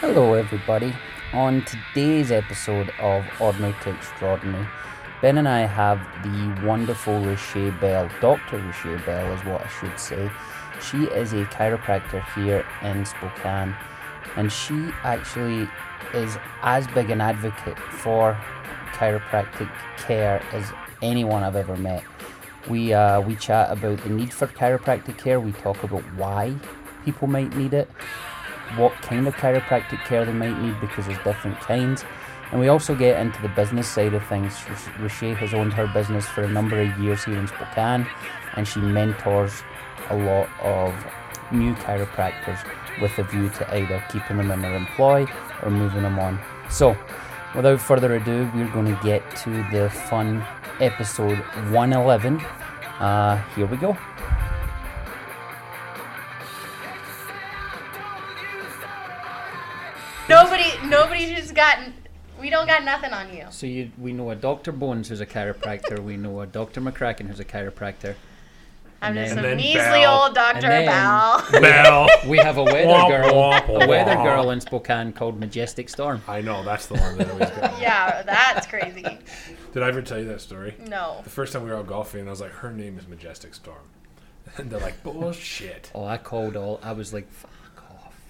Hello, everybody. On today's episode of Ordinary to Extraordinary, Ben and I have the wonderful Riche Bell, Dr. Riche Bell is what I should say. She is a chiropractor here in Spokane, and she actually is as big an advocate for chiropractic care as anyone I've ever met. We uh, we chat about the need for chiropractic care. We talk about why people might need it, what kind of chiropractic care they might need because there's different kinds. And we also get into the business side of things. Riche has owned her business for a number of years here in Spokane, and she mentors a lot of new chiropractors with a view to either keeping them in their employ or moving them on. So, without further ado, we're going to get to the fun episode 111. Uh, here we go. Nobody just gotten. We don't got nothing on you. So you, we know a Dr. Bones who's a chiropractor. we know a Dr. McCracken who's a chiropractor. I'm And just then- a measly Belle. old Doctor And then- Bell. Bell. We have a weather girl, a weather girl in Spokane called Majestic Storm. I know that's the one that always got. yeah, that's crazy. Did I ever tell you that story? No. The first time we were out golfing, I was like, "Her name is Majestic Storm," and they're like, "Bullshit." Oh, I called all. I was like, "Fuck off."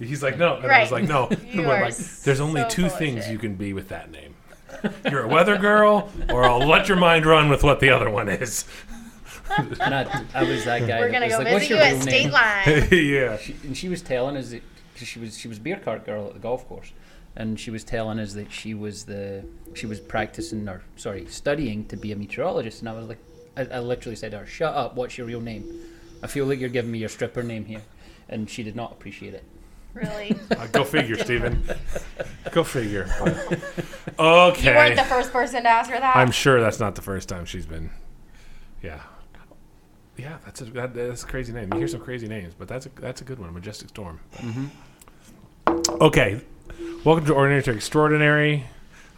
He's like, "No," and I was like, "No." You We're like, There's only so two full things you can be with that name. You're a weather girl, or I'll let your mind run with what the other one is. And I, I was that guy. We're gonna go like, What's visit your you real at State name? Line. yeah. She, and she was telling us that cause she was she was beer cart girl at the golf course, and she was telling us that she was the she was practicing or sorry studying to be a meteorologist, and I was like, I, I literally said to her, "Shut up! What's your real name? I feel like you're giving me your stripper name here," and she did not appreciate it. Really? Uh, go figure, Steven. Go figure. Okay. You weren't the first person to ask her that. I'm sure that's not the first time she's been. Yeah. Yeah, that's a that, that's a crazy name. You hear some crazy names, but that's a that's a good one, Majestic Storm. Okay, welcome to Ordinary to Extraordinary.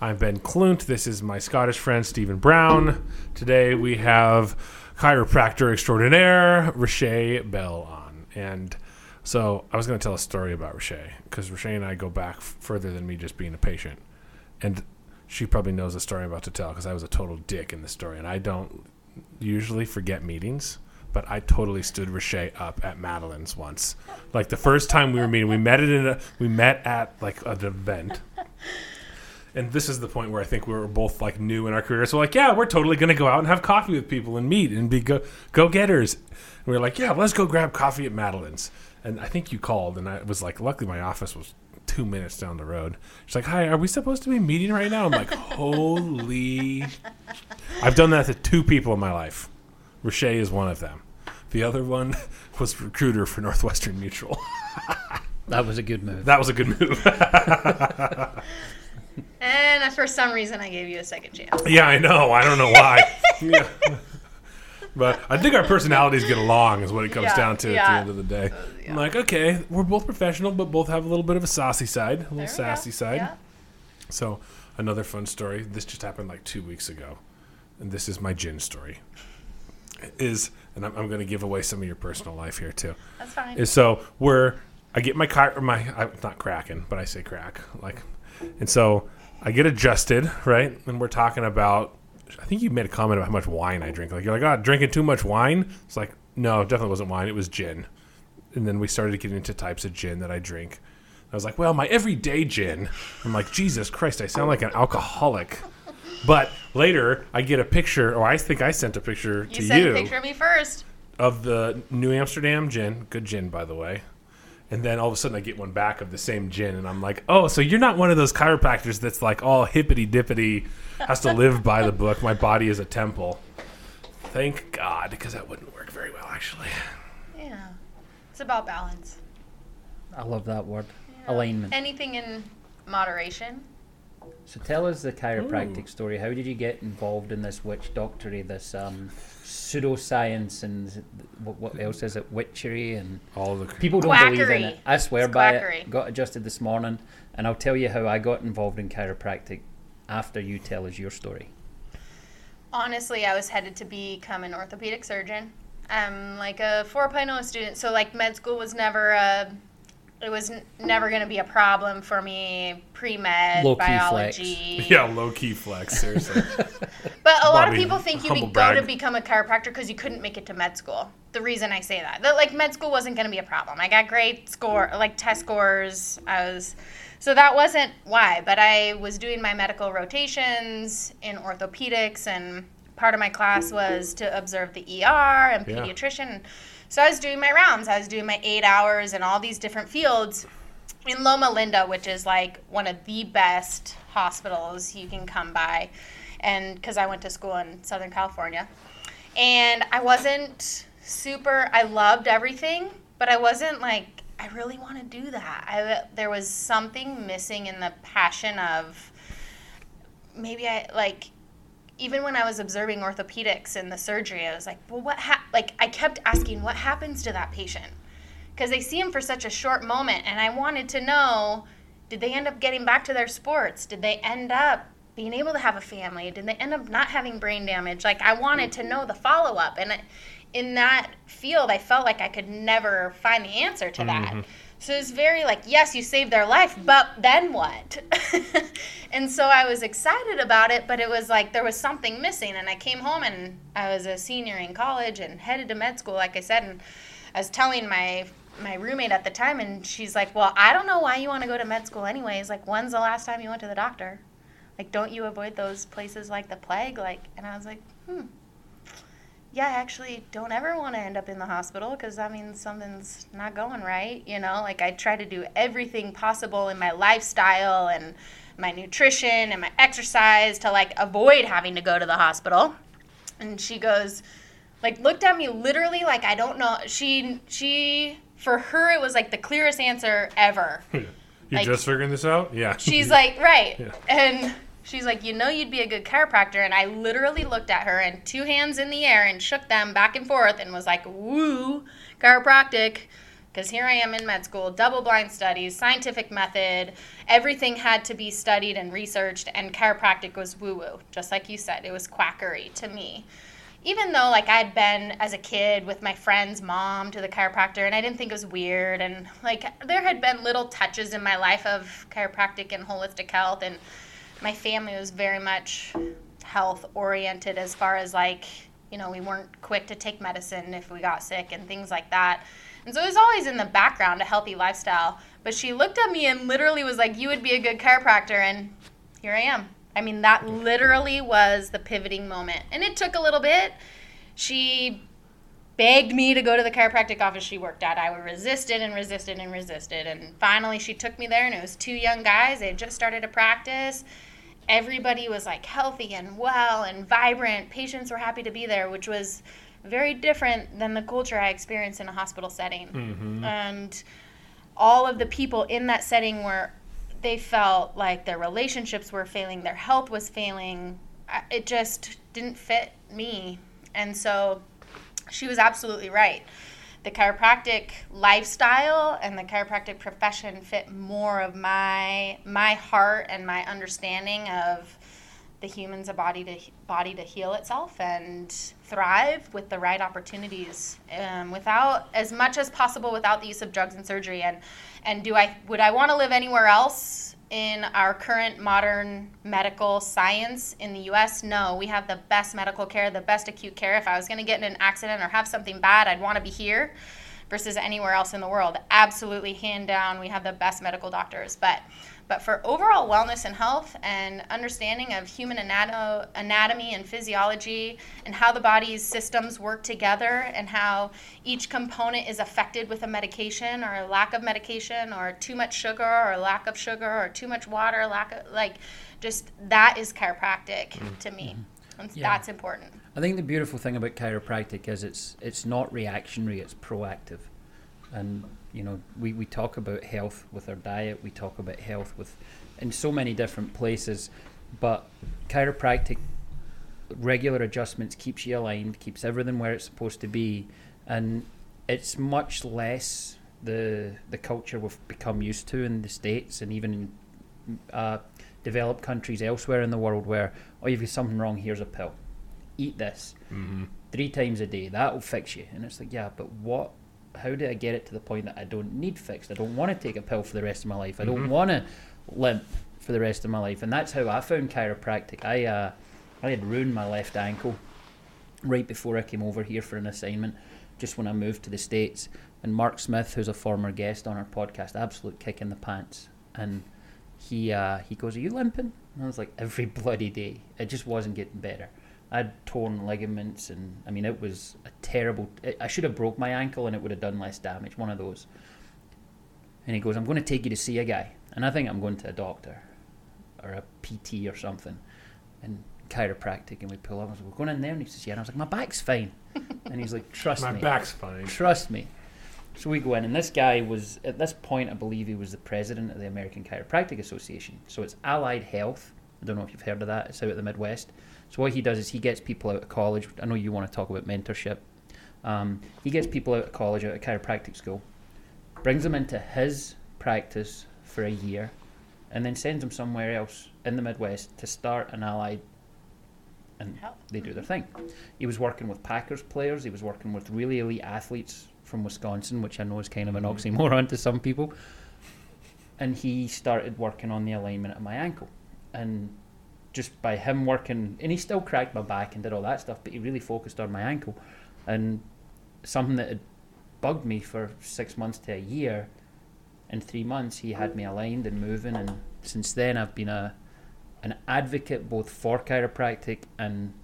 I'm Ben Klunt. This is my Scottish friend Stephen Brown. Today we have chiropractor extraordinaire Riche Bell on, and so I was going to tell a story about Riche because Riche and I go back f- further than me just being a patient, and she probably knows the story I'm about to tell because I was a total dick in the story, and I don't usually forget meetings, but I totally stood Riche up at Madeleine's once. Like the first time we were meeting, we met it in a we met at like an event. And this is the point where I think we were both like new in our career. So like, yeah, we're totally gonna go out and have coffee with people and meet and be go go getters. Were like, yeah, let's go grab coffee at Madeleine's. And I think you called, and I was like, luckily my office was two minutes down the road. She's like, hi, are we supposed to be meeting right now? I'm like, holy I've done that to two people in my life. Riche is one of them. The other one was recruiter for Northwestern Mutual. That was a good move. That was a good move. and for some reason, I gave you a second chance. yeah, I know. I don't know why. Yeah. But I think our personalities get along, is what it comes Yeah, down to at the end of the day. Uh, I'm like, okay, we're both professional, but both have a little bit of a saucy side, a little There sassy side. Yeah. So, another fun story. This just happened like two weeks ago, and this is my gin story. Is and I'm, I'm going to give away some of your personal life here too. That's fine. Is so we're I get my car my I, not cracking, but I say crack like, and so I get adjusted right, and we're talking about. I think you made a comment about how much wine I drink. Like you're like, oh, drinking too much wine. It's like no, it definitely wasn't wine. It was gin. And then we started getting into types of gin that I drink. I was like, well, my everyday gin. I'm like, Jesus Christ, I sound like an alcoholic. But later, I get a picture, or I think I sent a picture you to sent you sent a picture of me first. of the New Amsterdam gin. Good gin, by the way. And then all of a sudden, I get one back of the same gin, and I'm like, "Oh, so you're not one of those chiropractors that's like all hippity dippity, has to live by the book. My body is a temple." Thank God, because that wouldn't work very well, actually. Yeah. It's about balance. I love that word. Yeah. Alignment. Anything in moderation. So tell us the chiropractic story. How did you get involved in this witch doctory, this um, pseudoscience, and what, what else is it, witchery, and All the people don't believe in Quackery. it. I swear It's by quackery. it. Got adjusted this morning, and I'll tell you how I got involved in chiropractic after you tell us your story. Honestly, I was headed to become an orthopedic surgeon. I'm like a 4.0 student, so like med school was never a it was n- never going to be a problem for me pre med Low-key biology. Yeah, low key flex. Seriously. But a lot of people think you humble would go to become a chiropractor because you couldn't make it to med school. The reason I say that, that like med school wasn't going to be a problem. I got great score, like test scores. I was, so that wasn't why. But I was doing my medical rotations in orthopedics, and part of my class was to observe the ER and Yeah. So I was doing my rounds. I was doing my eight hours in all these different fields in Loma Linda, which is like one of the best hospitals you can come by, and because I went to school in Southern California, and I wasn't super. I loved everything, but I wasn't like I really want to do that. I there was something missing in the passion of maybe I like even when I was observing orthopedics and the surgery, I was like, well, what ha-? like I kept asking, what happens to that patient? Because they see him for such a short moment, and I wanted to know, did they end up getting back to their sports? Did they end up being able to have a family? Did they end up not having brain damage? Like I wanted to know the follow up, and in that field, I felt like I could never find the answer to that. Mm-hmm. So it's very like, yes, you saved their life, but then what? and so I was excited about it, but it was like there was something missing. And I came home and I was a senior in college and headed to med school, like I said. And I was telling my my roommate at the time, and she's like, "Well, I don't know why you want to go to med school anyways. Like, when's the last time you went to the doctor? Like, don't you avoid those places like the plague? Like?" And I was like, "Hmm." Yeah, I actually don't ever want to end up in the hospital because that means something's not going right. You know, like I try to do everything possible in my lifestyle and my nutrition and my exercise to like avoid having to go to the hospital. And she goes, like, looked at me literally like I don't know. She, she, for her, it was like the clearest answer ever. You Like- just figuring this out? Yeah. She's like, right. Yeah. And she's like, you know, you'd be a good chiropractor. And I literally looked at her and two hands in the air and shook them back and forth and was like, woo, chiropractic. Because here I am in med school, double blind studies, scientific method, everything had to be studied and researched, and chiropractic was woo woo. Just like you said, it was quackery to me even though like I'd been as a kid with my friend's mom to the chiropractor and I didn't think it was weird and like there had been little touches in my life of chiropractic and holistic health and my family was very much health oriented as far as like you know we weren't quick to take medicine if we got sick and things like that and so it was always in the background a healthy lifestyle but she looked at me and literally was like you would be a good chiropractor and here I am I mean, that literally was the pivoting moment. And it took a little bit. She begged me to go to the chiropractic office she worked at. I resisted and resisted and resisted. And finally, she took me there, and it was two young guys. They had just started to practice. Everybody was like healthy and well and vibrant. Patients were happy to be there, which was very different than the culture I experienced in a hospital setting. Mm-hmm. And all of the people in that setting were they felt like their relationships were failing, their health was failing. It just didn't fit me. And so she was absolutely right. The chiropractic lifestyle and the chiropractic profession fit more of my my heart and my understanding of the human's a body to body to heal itself and thrive with the right opportunities um, without as much as possible without the use of drugs and surgery. And and do I would I want to live anywhere else in our current modern medical science in the US no we have the best medical care the best acute care. If I was going to get in an accident or have something bad I'd want to be here versus anywhere else in the world. Absolutely hand down we have the best medical doctors. But but for overall wellness and health and understanding of human anato- anatomy and physiology and how the body's systems work together and how each component is affected with a medication or a lack of medication or too much sugar or lack of sugar or too much water, lack of like just that is chiropractic mm-hmm. to me. Mm-hmm. And Yeah. that's important. I think the beautiful thing about chiropractic is it's it's not reactionary, it's proactive. And you know, we, we talk about health with our diet, we talk about health with in so many different places, but chiropractic regular adjustments keeps you aligned, keeps everything where it's supposed to be, and it's much less the the culture we've become used to in the states and even in uh, developed countries elsewhere in the world where oh you've got something wrong here's a pill. Eat this. Mm-hmm. three times a day that'll fix you. And it's like yeah but what how do I get it to the point that I don't need fixed? I don't want to take a pill for the rest of my life. I don't Mhm. want to limp for the rest of my life. And that's how I found chiropractic. I uh, I had ruined my left ankle right before I came over here for an assignment, just when I moved to the States. And Mark Smith, who's a former guest on our podcast, absolute kick in the pants. And he uh, he goes, Are you limping? And I was like, Every bloody day. It just wasn't getting better. I'd torn ligaments, and I mean, it was a terrible. I- I should have broke my ankle, and it would have done less damage. One of those. And he goes, "I'm going to take you to see a guy," and I think I'm going to a doctor, or a PT or something, and chiropractic. And we pull up. I was like, "We're going in there," and he says, "Yeah." And I was like, "My back's fine," and he's like, "Trust My me." My back's fine. Trust me. So we go in, and this guy was, at this point, I believe he was the president of the American Chiropractic Association. So it's Allied Health. I don't know if you've heard of that. It's out of the Midwest. So what he does is he gets people out of college. I know you want to talk about mentorship. Um, he gets people out of college, out of chiropractic school, brings them into his practice for a year, and then sends them somewhere else in the Midwest to start an Allied, and they do their thing. He was working with Packers players. He was working with really elite athletes from Wisconsin, which I know is kind of an oxymoron to some people. And he started working on the alignment of my ankle, and just by him working, and he still cracked my back and did all that stuff, but he really focused on my ankle, and something that had bugged me for six months to a year. In three months, he had me aligned and moving, and since then, I've been a an advocate both for chiropractic and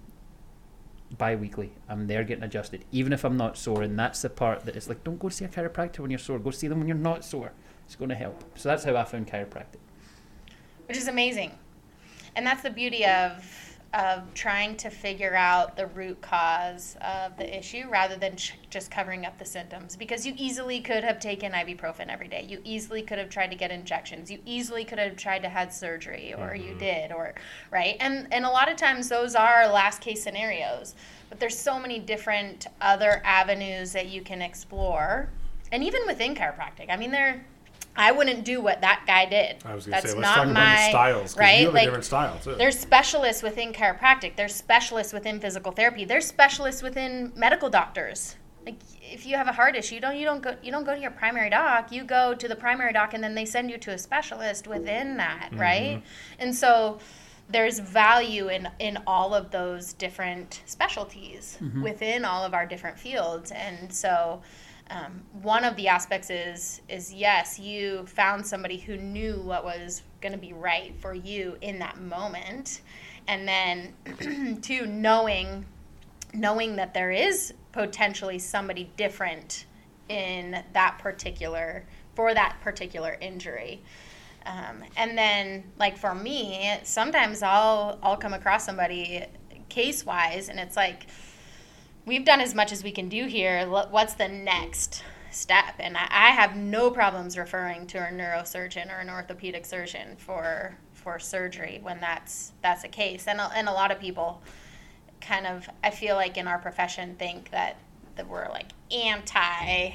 bi-weekly. I'm there getting adjusted even if i'm not sore and that's the part that it's like don't go see a chiropractor when you're sore. Go see them when you're not sore. It's going to help. So that's how i found chiropractic. Which is amazing. And that's the beauty of of trying to figure out the root cause of the issue rather than ch- just covering up the symptoms because you easily could have taken ibuprofen every day. You easily could have tried to get injections. You easily could have tried to had surgery or you mm-hmm. did or right? And and a lot of times those are last case scenarios. But there's so many different other avenues that you can explore. And even within chiropractic. I mean there I wouldn't do what that guy did. I was going to That's say, let's not talk about my the styles. right. You have a like different style, too. there's specialists within chiropractic. There's specialists within physical therapy. There's specialists within medical doctors. Like if you have a heart issue, you don't you don't go you don't go to your primary doc. You go to the primary doc, and then they send you to a specialist within that, mm-hmm. right? And so there's value in in all of those different specialties mm-hmm. within all of our different fields, and so. Um, one of the aspects is is yes, you found somebody who knew what was going to be right for you in that moment, and then two knowing knowing that there is potentially somebody different in that particular for that particular injury. Um, and then like for me, sometimes I'll I'll come across somebody case wise, and it's like we've done as much as we can do here. What's the next step? And I, have no problems referring to a neurosurgeon or an orthopedic surgeon for for surgery when that's that's a case. And a, and a lot of people kind of I feel like in our profession think that that we're like anti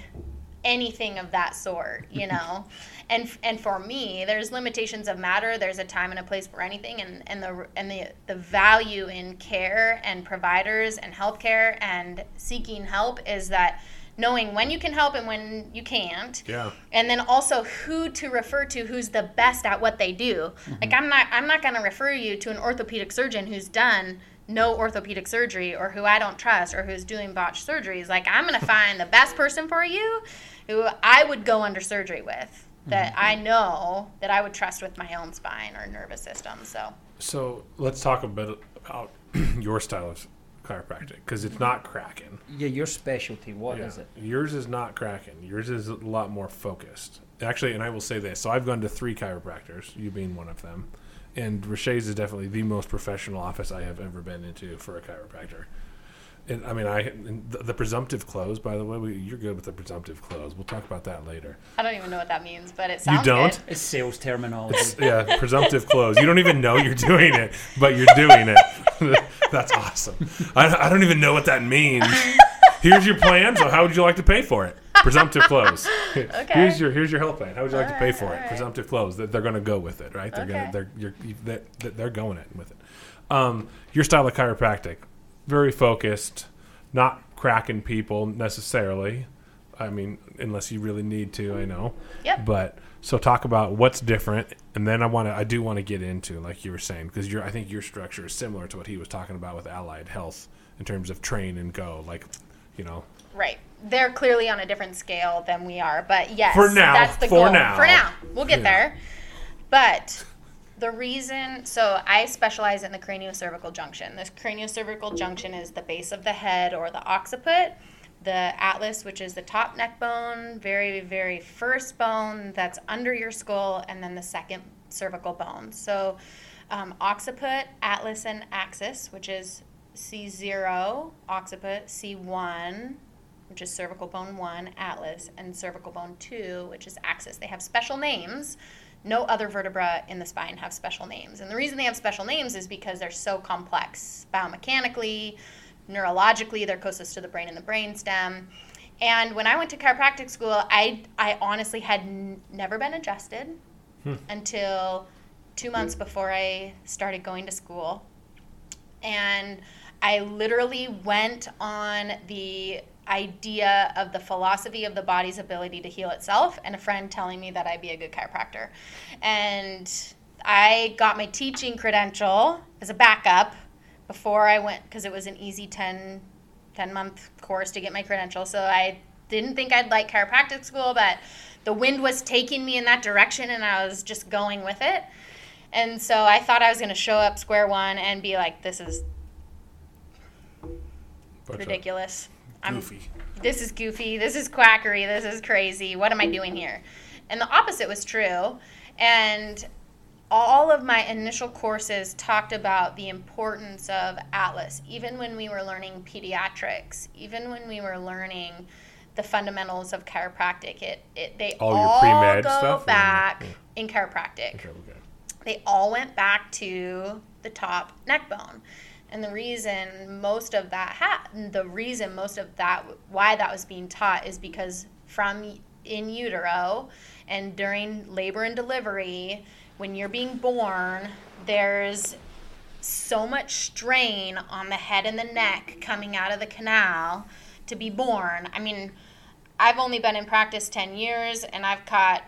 anything of that sort, you know. and and for me, there's limitations of matter. There's a time and a place for anything, and and the and the the value in care and providers and healthcare and seeking help is that knowing when you can help and when you can't yeah. and then also who to refer to who's the best at what they do mm-hmm. like i'm not i'm not going to refer you to an orthopedic surgeon who's done no orthopedic surgery or who i don't trust or who's doing botched surgeries like i'm going to find the best person for you who i would go under surgery with that mm-hmm. i know that i would trust with my own spine or nervous system so So let's talk a bit about your style of chiropractic because it's not cracking. yeah your specialty What is Yeah. it Yours is not cracking. Yours is a lot more focused. Actually, and I will say this. So I've gone to three chiropractors, you being one of them. And Riche's is definitely the most professional office I have ever been into for a chiropractor. And I mean, I and the, the presumptive close. By the way, we, you're good with the presumptive close. We'll talk about that later. i don't even know what that means but it sounds You don't? good. it's sales terminology Yeah, presumptive close. You don't even know you're doing it, but you're doing it. That's awesome. I, I don't even know what that means. Here's your plan. So how would you like to pay for it? Presumptive close. okay. Here's your here's your health plan. How would you like to pay Alright, for it? alright. Presumptive close. That they're going to go with it, right? They're Okay. going to they're you're, you, they're, they're going it with it. Um, your style of chiropractic, very focused, not cracking people necessarily. I mean, unless you really need to, I know. Yep. But so talk about what's different, and then I want to. I do want to get into like you were saying because your I think your structure is similar to what he was talking about with Allied Health in terms of train and go. Like, you know, Right. They're clearly on a different scale than we are, but yes, For now, that's the for goal. now. For now, we'll get Yeah. there. But the reason, so I specialize in the craniocervical junction. This craniocervical junction is the base of the head or the occiput, the atlas, which is the top neck bone, very, very first bone that's under your skull, and then the second cervical bone. So um, occiput, atlas, and axis, which is C0, occiput, C1, which is cervical bone 1, atlas, and cervical bone 2, which is axis. They have special names. No other vertebra in the spine have special names. And the reason they have special names is because they're so complex biomechanically, neurologically, they're closest to the brain and the brain stem. And when I went to chiropractic school, I, I honestly had n- never been adjusted hmm. until two months before I started going to school and I literally went on the idea of the philosophy of the body's ability to heal itself and a friend telling me that I'd be a good chiropractor. And I got my teaching credential as a backup before I went because it was an easy 10, 10 month course to get my credential. So I didn't think I'd like chiropractic school, but the wind was taking me in that direction and I was just going with it. And so I thought I was going to show up square one and be like, this is ridiculous. I'm, goofy. this is goofy. This is quackery. This is crazy. What am I doing here? And the opposite was true. And all of my initial courses talked about the importance of Atlas, even when we were learning pediatrics, even when we were learning the fundamentals of chiropractic. It, it they All all, go stuff, or- back yeah. in chiropractic Okay, okay. they all went back to the top neck bone. And the reason most of that ha- the reason most of that why that was being taught is because from in utero and during labor and delivery when you're being born there's so much strain on the head and the neck coming out of the canal to be born. I mean, I've only been in practice 10 years and I've caught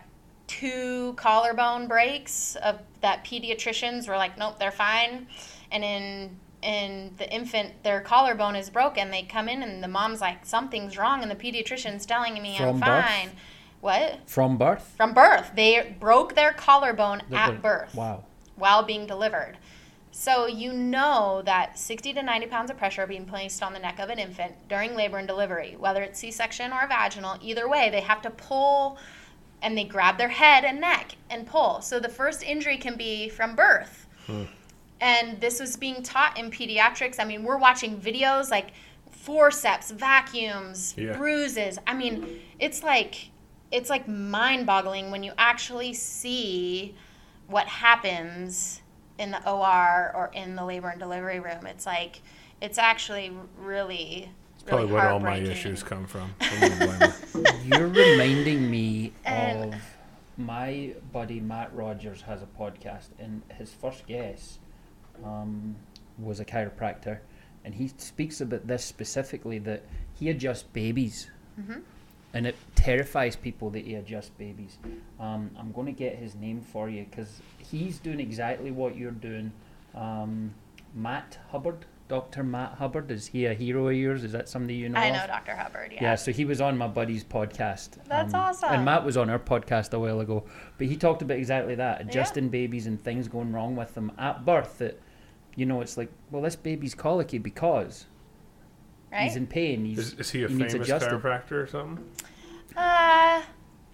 two collarbone breaks of that pediatricians were like, nope, they're fine. And in in the infant, their collarbone is broken. They come in and the mom's like, something's wrong, and the pediatrician's telling me From I'm birth? fine. What? From birth? From birth. They broke their collarbone at birth Wow. while being delivered. So you know that 60 to 90 pounds of pressure are being placed on the neck of an infant during labor and delivery, whether it's C-section or vaginal. Either way, they have to pull, and they grab their head and neck and pull. So the first injury can be from birth. Hmm. And this was being taught in pediatrics. I mean, we're watching videos like forceps, vacuums, Yeah. bruises. I mean, it's like it's like mind-boggling when you actually see what happens in the OR or in the labor and delivery room. It's like it's actually really Probably where all my issues come from. I don't blame her. You're reminding me And- of my buddy Matt Rogers has a podcast, and his first guest um, was a chiropractor, and he speaks about this specifically that he adjusts babies, Mm-hmm. and it terrifies people that he adjusts babies. Um, I'm going to get his name for you because he's doing exactly what you're doing. Um, Matt Hubbard, Dr. Matt Hubbard, is he a hero of yours? Is that somebody you know? I of? know Dr. Hubbard. Yeah. Yeah, so he was on my buddy's podcast. um, That's awesome. And Matt was on our podcast a while ago. But he talked about exactly that adjusting babies and things going wrong with them at birth. That, you know, it's like, well, this baby's colicky because Right? he's in pain. He's, Is, is he a he famous chiropractor or something? uh,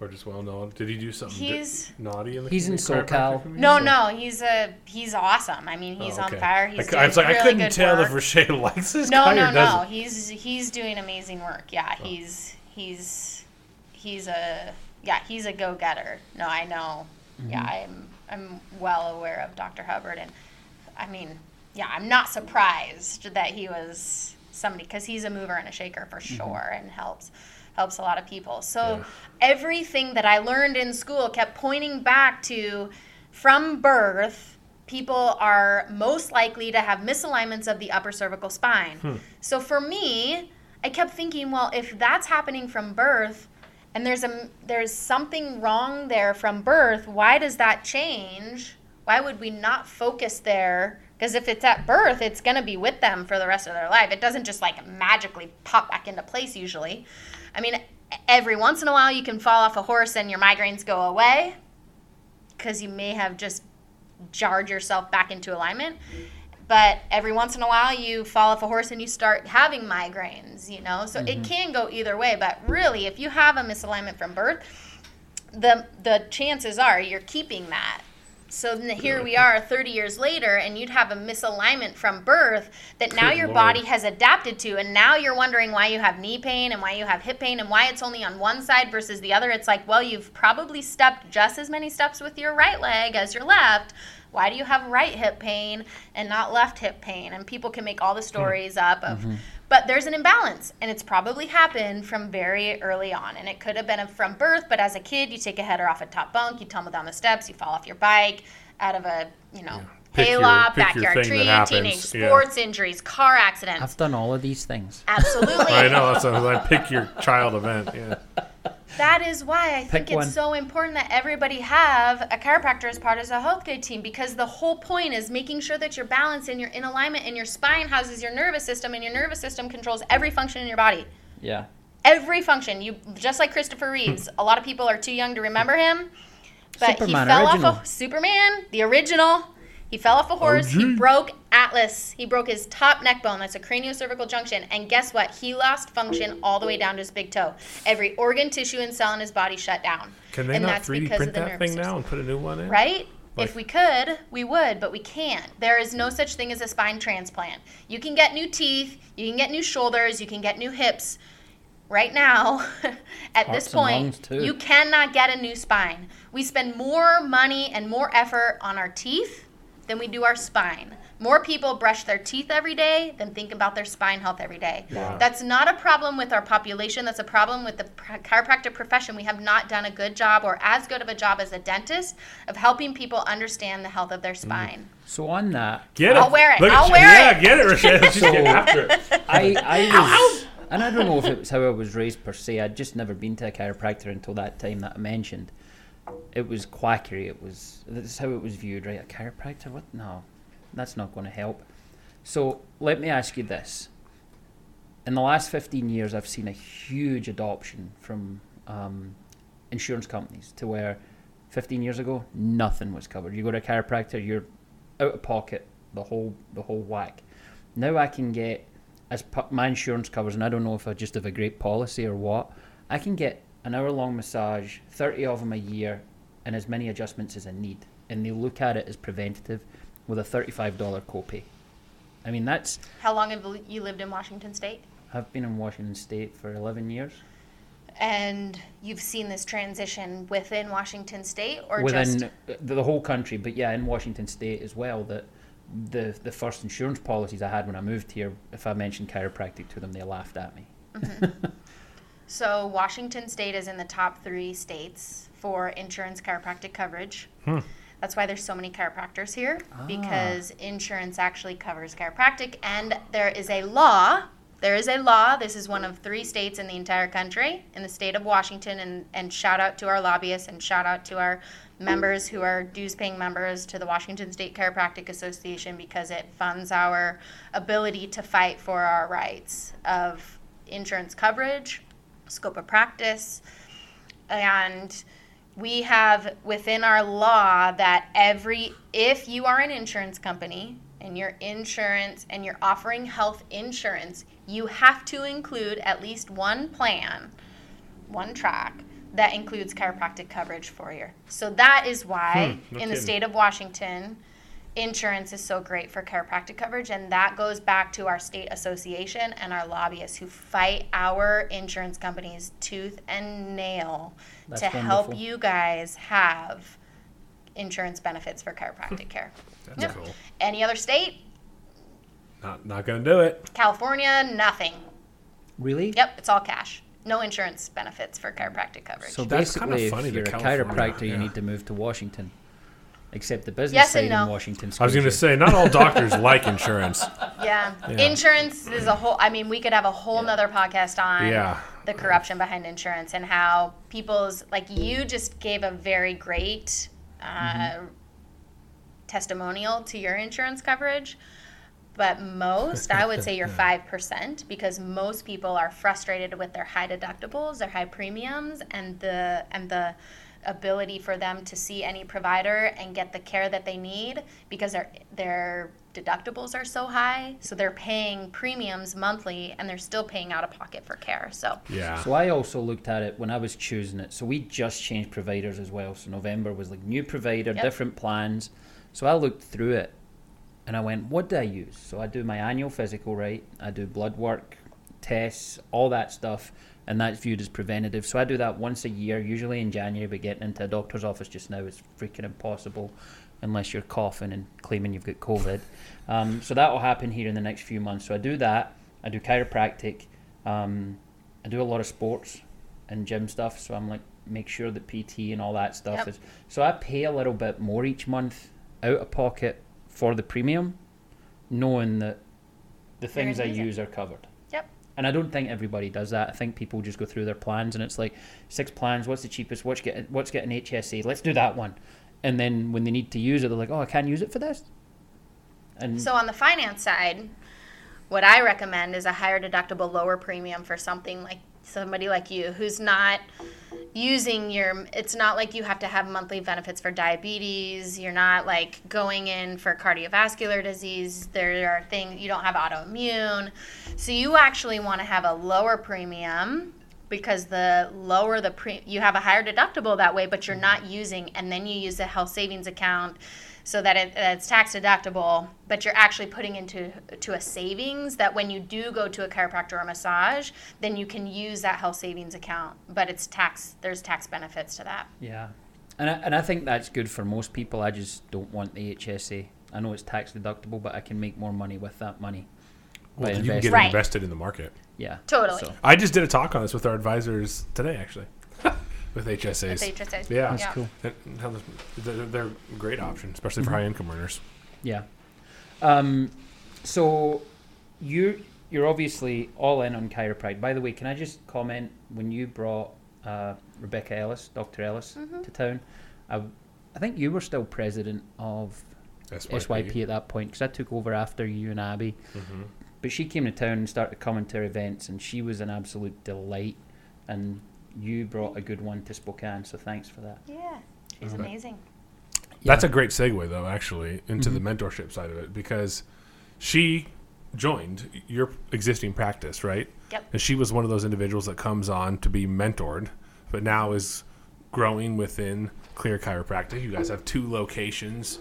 Or just well known? Did he do something di- naughty in the He's in community- SoCal. chiropractic community? no, no, he's a he's awesome. I mean, he's Oh, on fire. I He's c- doing I was like, really I couldn't tell work. if Riche likes this no, guy no, or no. doesn't. He's he's doing amazing work. Yeah, Oh. he's he's he's a yeah he's a go getter. No, I know. Yeah, Mm-hmm. I'm I'm well aware of Dr. Hubbard, and I mean, yeah, I'm not surprised that he was somebody because he's a mover and a shaker for sure, and helps helps a lot of people. So Mm-hmm. Yeah. everything that I learned in school kept pointing back to from birth people are most likely to have misalignments of the upper cervical spine. Hmm. So for me, I kept thinking, well, if that's happening from birth and there's a there's something wrong there from birth, why does that change? Why would we not focus there? Because if it's at birth, it's going to be with them for the rest of their life. It doesn't just like magically pop back into place usually. I mean, every once in a while you can fall off a horse and your migraines go away because you may have just jarred yourself back into alignment but every once in a while you fall off a horse and you start having migraines you know so it mm-hmm. can go either way but really if you have a misalignment from birth the the chances are you're keeping that so here we are 30 years later and you'd have a misalignment from birth that now your Lord. body has adapted to and now you're wondering why you have knee pain and why you have hip pain and why it's only on one side versus the other. It's like well you've probably stepped just as many steps with your right leg as your left. Why do you have right hip pain and not left hip pain? And people can make all the hmm. stories up of mm-hmm. But there's an imbalance and it's probably happened from very early on and it could have been from birth but as a kid you take a header off a top bunk you tumble down the steps you fall off your bike out of a you know Pick your- hayloft pick your backyard thing tree that happens, teenage yeah. sports injuries car accidents I've done all of these things. absolutely I know. That's a, like pick your child event. Yeah. That is why I think Pick it's one. so important that everybody have a chiropractor as part of a health good team because the whole point is making sure that you're balanced and you're in alignment and your spine houses your nervous system and your nervous system controls every function in your body. Yeah. Every function. You just like Christopher Reeves. a lot of people are too young to remember him. But Superman, he fell original. off a Superman, the original. He fell off a horse. He broke Atlas. He broke his top neck bone. That's a craniocervical junction. And guess what? He lost function all the way down to his big toe. Every organ, tissue, and cell in his body shut down. Can they and not that's 3D because print of the that nervous thing now and put a new one in? Right? Like- if we could, we would, but we can't. There is no such thing as a spine transplant. You can get new teeth, you can get new shoulders, you can get new hips. Right now, at this Hearts and lungs, point, you cannot get a new spine. We spend more money and more effort on our teeth than we do our spine. More people brush their teeth every day than think about their spine health every day. Wow. That's not a problem with our population. That's a problem with the pr- chiropractic profession. We have not done a good job or as good of a job as a dentist of helping people understand the health of their mm. spine. So on that, Get it I'll it. wear it. Look I'll you. wear yeah, it. get it, Rochelle. She's getting after it. I, I was, and I don't know if it was how I was raised per se. I'd just never been to a chiropractor until that time that I mentioned. It was quackery. It was that's how it was viewed, right? A chiropractor? What? No, that's not going to help. So let me ask you this: In the last fifteen years, I've seen a huge adoption from um, insurance companies to where 15 years ago nothing was covered. You go to a chiropractor, you're out of pocket the whole the whole whack. Now I can get as my insurance covers, and I don't know if I just have a great policy or what. I can get an hour long massage, 30 of them a year, and as many adjustments as I need, and they look at it as preventative with a $35 copay. I mean that's How long have you lived in Washington State? I've been in Washington State for 11 years. And you've seen this transition within Washington State or within just the, the whole country, but yeah, in Washington State as well. That the the first insurance policies I had when I moved here, if I mentioned chiropractic to them, they laughed at me. Mm-hmm. So Washington State is in the top three states for insurance chiropractic coverage. Hmm. That's why there's so many chiropractors here ah. because insurance actually covers chiropractic, and there is a law. There is a law. This is one of three states in the entire country, in the state of Washington, and, and shout out to our lobbyists and shout out to our members who are dues paying members to the Washington State Chiropractic Association because it funds our ability to fight for our rights of insurance coverage, scope of practice, and we have within our law that every if you are an insurance company and your insurance and you're offering health insurance, you have to include at least one plan, one track that includes chiropractic coverage for you. So that is why Hmm, no in the state of Washington, insurance is so great for chiropractic coverage and that goes back to our state association and our lobbyists who fight our insurance companies tooth and nail That's to help you guys have insurance benefits for chiropractic care. That's Yep. cool. Any other state? Not not gonna do it. California, nothing. Really? Yep, it's all cash. No insurance benefits for chiropractic coverage. So That's kinda basically, funny if you're a California- chiropractor, you need to move to Washington. Except the business Yes side and no. in Washington. I was going to say, not all doctors like insurance. Yeah. Yeah. Insurance is a whole, I mean, we could have a whole nother podcast on Yeah. the corruption behind insurance and how people's, like, you just gave a very great uh, Mm-hmm. testimonial to your insurance coverage. But most, I would say you're 5% because most people are frustrated with their high deductibles, their high premiums, and the, and the, ability for them to see any provider and get the care that they need because their their deductibles are so high so they're paying premiums monthly and they're still paying out of pocket for care so Yeah. So I also looked at it when I was choosing it. So we just changed providers as well. So November was like new provider, Yep. different plans. So I looked through it and I went, what do I use? So I do my annual physical, right? I do blood work, tests, all that stuff, and that's viewed as preventative. So I do that once a year, usually in January, but getting into a doctor's office just now is freaking impossible unless you're coughing and claiming you've got COVID. Um, so that will happen here in the next few months. So I do that. I do chiropractic. Um, I do a lot of sports and gym stuff. So I'm like, make sure that PT and all that stuff Yep. is. So I pay a little bit more each month out of pocket for the premium, knowing that the things I use it. use are covered. And I don't think everybody does that. I think people just go through their plans and it's like six plans. What's the cheapest? What's get what's getting HSA? Let's do that one. And then when they need to use it, they're like, "Oh, I can't use it for this." And so on the finance side what i recommend is a higher deductible lower premium for something like somebody like you who's not using your it's not like you have to have monthly benefits for diabetes you're not like going in for cardiovascular disease there are things you don't have autoimmune. So you actually want to have a lower premium because the lower the pre you have a higher deductible that way but you're not using and then you use a health savings account so that it, that it's tax deductible but you're actually putting into to a savings that when you do go to a chiropractor or massage then you can use that health savings account but it's tax there's tax benefits to that yeah, and I, and I think that's good for most people. I just don't want the HSA. I know it's tax deductible, but I can make more money with that money. Well, by you can get investing. Right. invested in the market. Yeah, Totally. So, I just did a talk on this with our advisors today, actually, with HSAs. With HSAs. Yeah. that's Yeah. cool. And how the- They're, they're a great option, especially for Mm-hmm. high income earners. Yeah. Um, so you you're obviously all in on chiropractic. By the way, can I just comment when you brought uh, Rebecca Ellis, Dr. Ellis, to town? I, I think you were still president of SYP at that point because I took over after you and Abby. Mhm. But she came to town and started coming to our events, and she was an absolute delight. And you brought a good one to Spokane, so thanks for that. yeah she's Okay. amazing That's a great segue, though, actually, into Mm-hmm. the mentorship side of it because she joined your existing practice, right? Yep. And she was one of those individuals that comes on to be mentored, but now is growing within Clear Chiropractic. You guys have two locations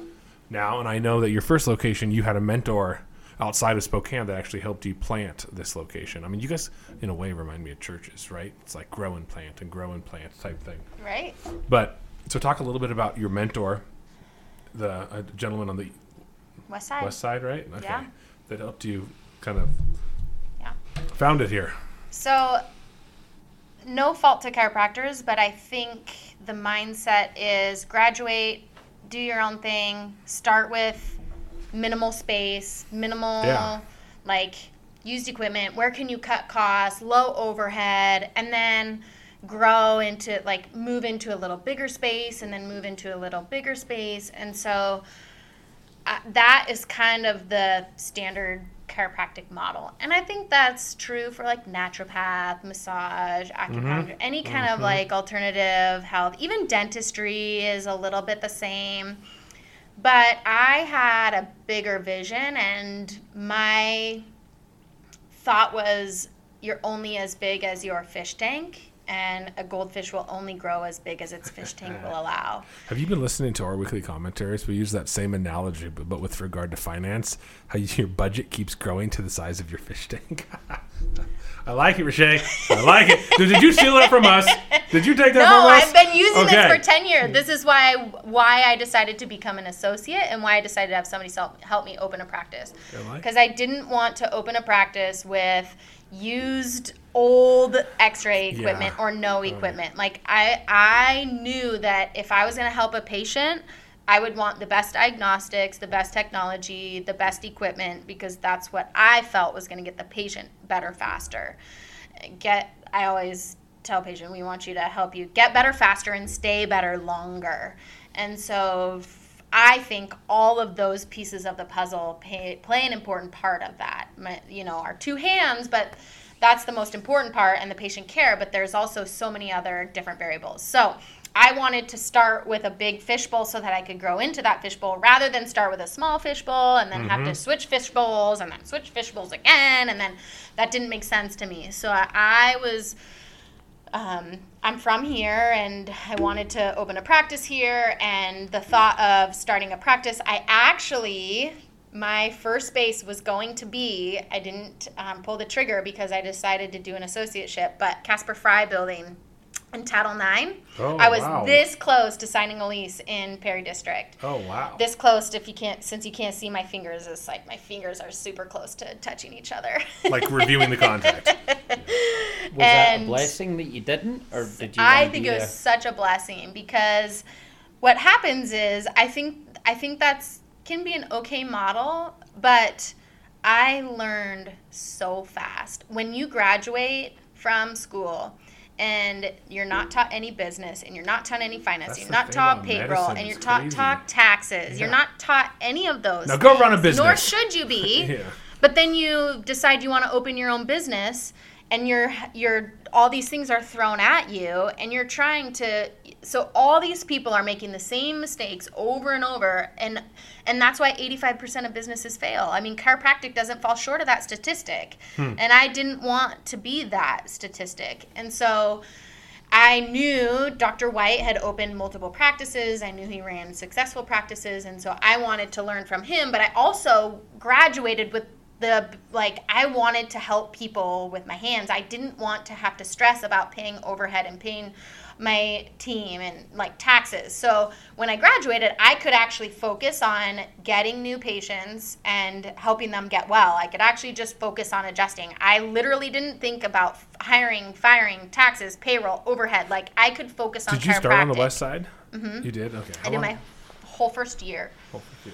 now, and I know that your first location, you had a mentor outside of Spokane that actually helped you plant this location. I mean, you guys, in a way, remind me of churches, right? It's like grow and plant and grow and plant type thing. right But so talk a little bit about your mentor, the uh, gentleman on the west side west side, right? Okay. Yeah. That helped you kind of Yeah. found it here. So, no fault to chiropractors, but I think the mindset is graduate, do your own thing, start with minimal space, minimal, Yeah. like, used equipment. Where can you cut costs, low overhead, and then grow into, like, move into a little bigger space and then move into a little bigger space. And so, uh, that is kind of the standard chiropractic model. And i think that's true for like naturopath massage acupuncture any kind of like alternative health. Even dentistry is a little bit the same but i had a bigger vision and my thought was you're only as big as your fish tank and a goldfish will only grow as big as its fish tank will allow Have you been listening to our weekly commentaries? We use that same analogy, but, but with regard to finance, how you, your budget keeps growing to the size of your fish tank. I like it, Riche. I like it. Did, did you steal it from us? Did you take that No, from us? No, I've been using Okay. this for ten years. This is why I, why I decided to become an associate and why I decided to have somebody help, help me open a practice. Because I didn't want to open a practice with used old X-ray equipment Yeah. or no equipment. Like I I knew that if I was going to help a patient I would want the best diagnostics, the best technology, the best equipment because that's what I felt was going to get the patient better faster. Get I always tell patient we want you to help you get better faster and stay better longer. And so I think all of those pieces of the puzzle pay, play an important part of that. My, you know, our two hands, but that's the most important part and the patient care, but there's also so many other different variables. So I wanted to start with a big fishbowl so that I could grow into that fishbowl rather than start with a small fishbowl and then mm-hmm. have to switch fishbowls and then switch fishbowls again. And then that didn't make sense to me. So I, I was. Um, I'm from here and I wanted to open a practice here. And the thought of starting a practice, I actually, my first space was going to be, I didn't um, pull the trigger because I decided to do an associateship, but Casper Fry building in Title IX. Oh, I was wow. this close to signing a lease in Perry District. Oh wow! This close, if you can't, since you can't see my fingers, it's like my fingers are super close to touching each other. like reviewing the contract. Was that a blessing that you didn't, or did you? I think it was such a blessing because what happens is I think I think that's can be an okay model, but I learned so fast when you graduate from school and you're not taught any business and you're not taught any finance you're not taught payroll and you're taught taught taxes Yeah. you're not taught any of those Now go run a business nor should you be Yeah. but then you decide you want to open your own business and you're you're all these things are thrown at you and you're trying to so all these people are making the same mistakes over and over and and that's why 85% of businesses fail i mean chiropractic doesn't fall short of that statistic Hmm. and i didn't want to be that statistic and so I knew Dr. White had opened multiple practices. I knew he ran successful practices. And so I wanted to learn from him. But I also graduated with the, like, I wanted to help people with my hands. I didn't want to have to stress about paying overhead and paying my team and like taxes. So when I graduated, I could actually focus on getting new patients and helping them get well. I could actually just focus on adjusting. I literally didn't think about hiring, firing, taxes, payroll, overhead. Like I could focus on Did you start on the west side? Mm-hmm. You did. Okay. I did my whole first year. Oh, yeah,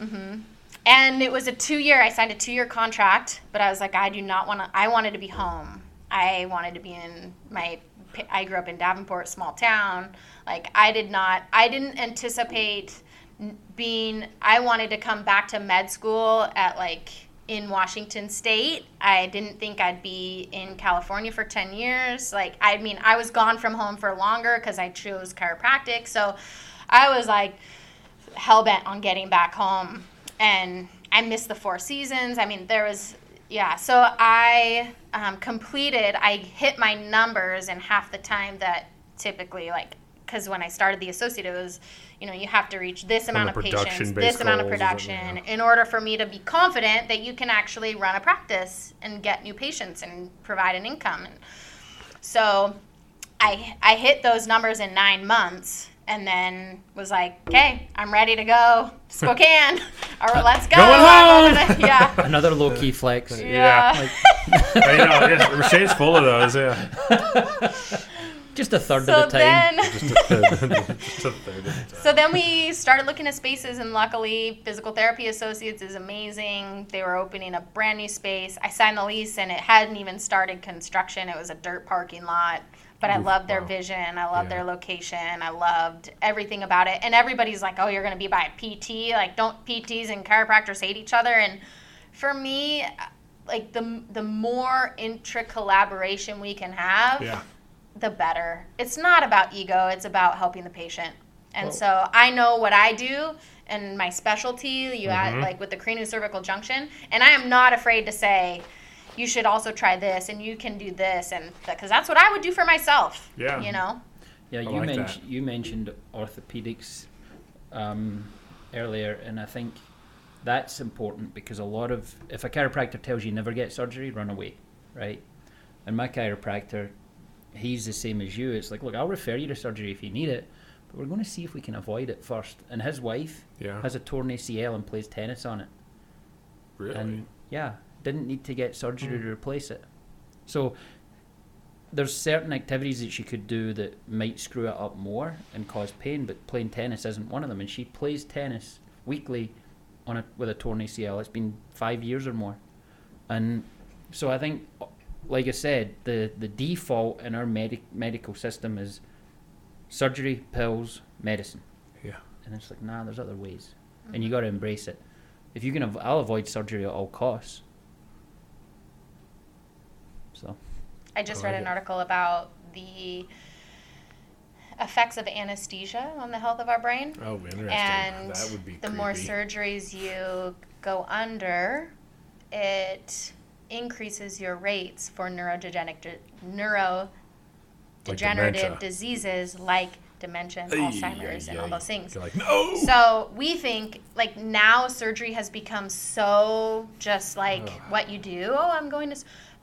okay. And it was a two year, I signed a two year contract, but I was like, I do not want to, I wanted to be home. I wanted to be in my, I grew up in Davenport, small town. Like, I did not, I didn't anticipate being, I wanted to come back to med school at like, in Washington State. I didn't think I'd be in California for 10 years. Like, I mean, I was gone from home for longer because I chose chiropractic. So I was like, hell bent on getting back home and I missed the four seasons. I mean, there was, yeah. So I um, completed, I hit my numbers in half the time that typically, like, because when I started the associate, it was, you know, you have to reach this amount of patients, this amount of goals or something, production yeah. in order for me to be confident that you can actually run a practice and get new patients and provide an income. And so I, I hit those numbers in nine months and then was like, okay, I'm ready to go Spokane. All right, let's go. Going I'm home! gonna- yeah. Another low key flex. Yeah. I know. Yeah. Riche's full of those. Yeah. Just a third So of the time. then, a third. Just a third of the time. so then we started looking at spaces, and luckily, Physical Therapy Associates is amazing. They were opening a brand new space. I signed the lease, and it hadn't even started construction. It was a dirt parking lot. But I loved their wow. vision. I loved Yeah. their location. I loved everything about it. And everybody's like, "Oh, you're going to be by a PT? Like, don't PTs and chiropractors hate each other?" And for me, like the the more intra collaboration we can have, Yeah. The better. It's not about ego, it's about helping the patient. And Well- so I know what I do and my specialty, you add Mhm. like with the craniocervical junction, and I am not afraid to say you should also try this and you can do this and because that's what I would do for myself. Yeah. You know? Yeah, you like mentioned you mentioned orthopedics um, earlier, and I think that's important because a lot of if a chiropractor tells you never get surgery, run away, right? And my chiropractor, he's the same as you. It's like, look, I'll refer you to surgery if you need it, but we're going to see if we can avoid it first. And his wife Yeah. has a torn ACL and plays tennis on it, Really. and yeah, didn't need to get surgery to hmm. replace it. So there's certain activities that she could do that might screw it up more and cause pain, but playing tennis isn't one of them. And she plays tennis weekly on a with a torn ACL. It's been five years or more, and so I think, like I said, the the default in our medic medical system is surgery, pills, medicine. Yeah. And it's like, nah, there's other ways, and you got to embrace it. If you can, av- I'll avoid surgery at all costs. So. I just I read an it. article about the effects of anesthesia on the health of our brain. Oh, interesting. and that would be the more surgeries you go under, it increases your rates for neurodegenerative neurodegenerative dementia. diseases like dementia, and Ay, Alzheimer's, ay, and all those things. You're like, no. So we think like now surgery has become so just like Ugh. what you do. Oh, I'm going to.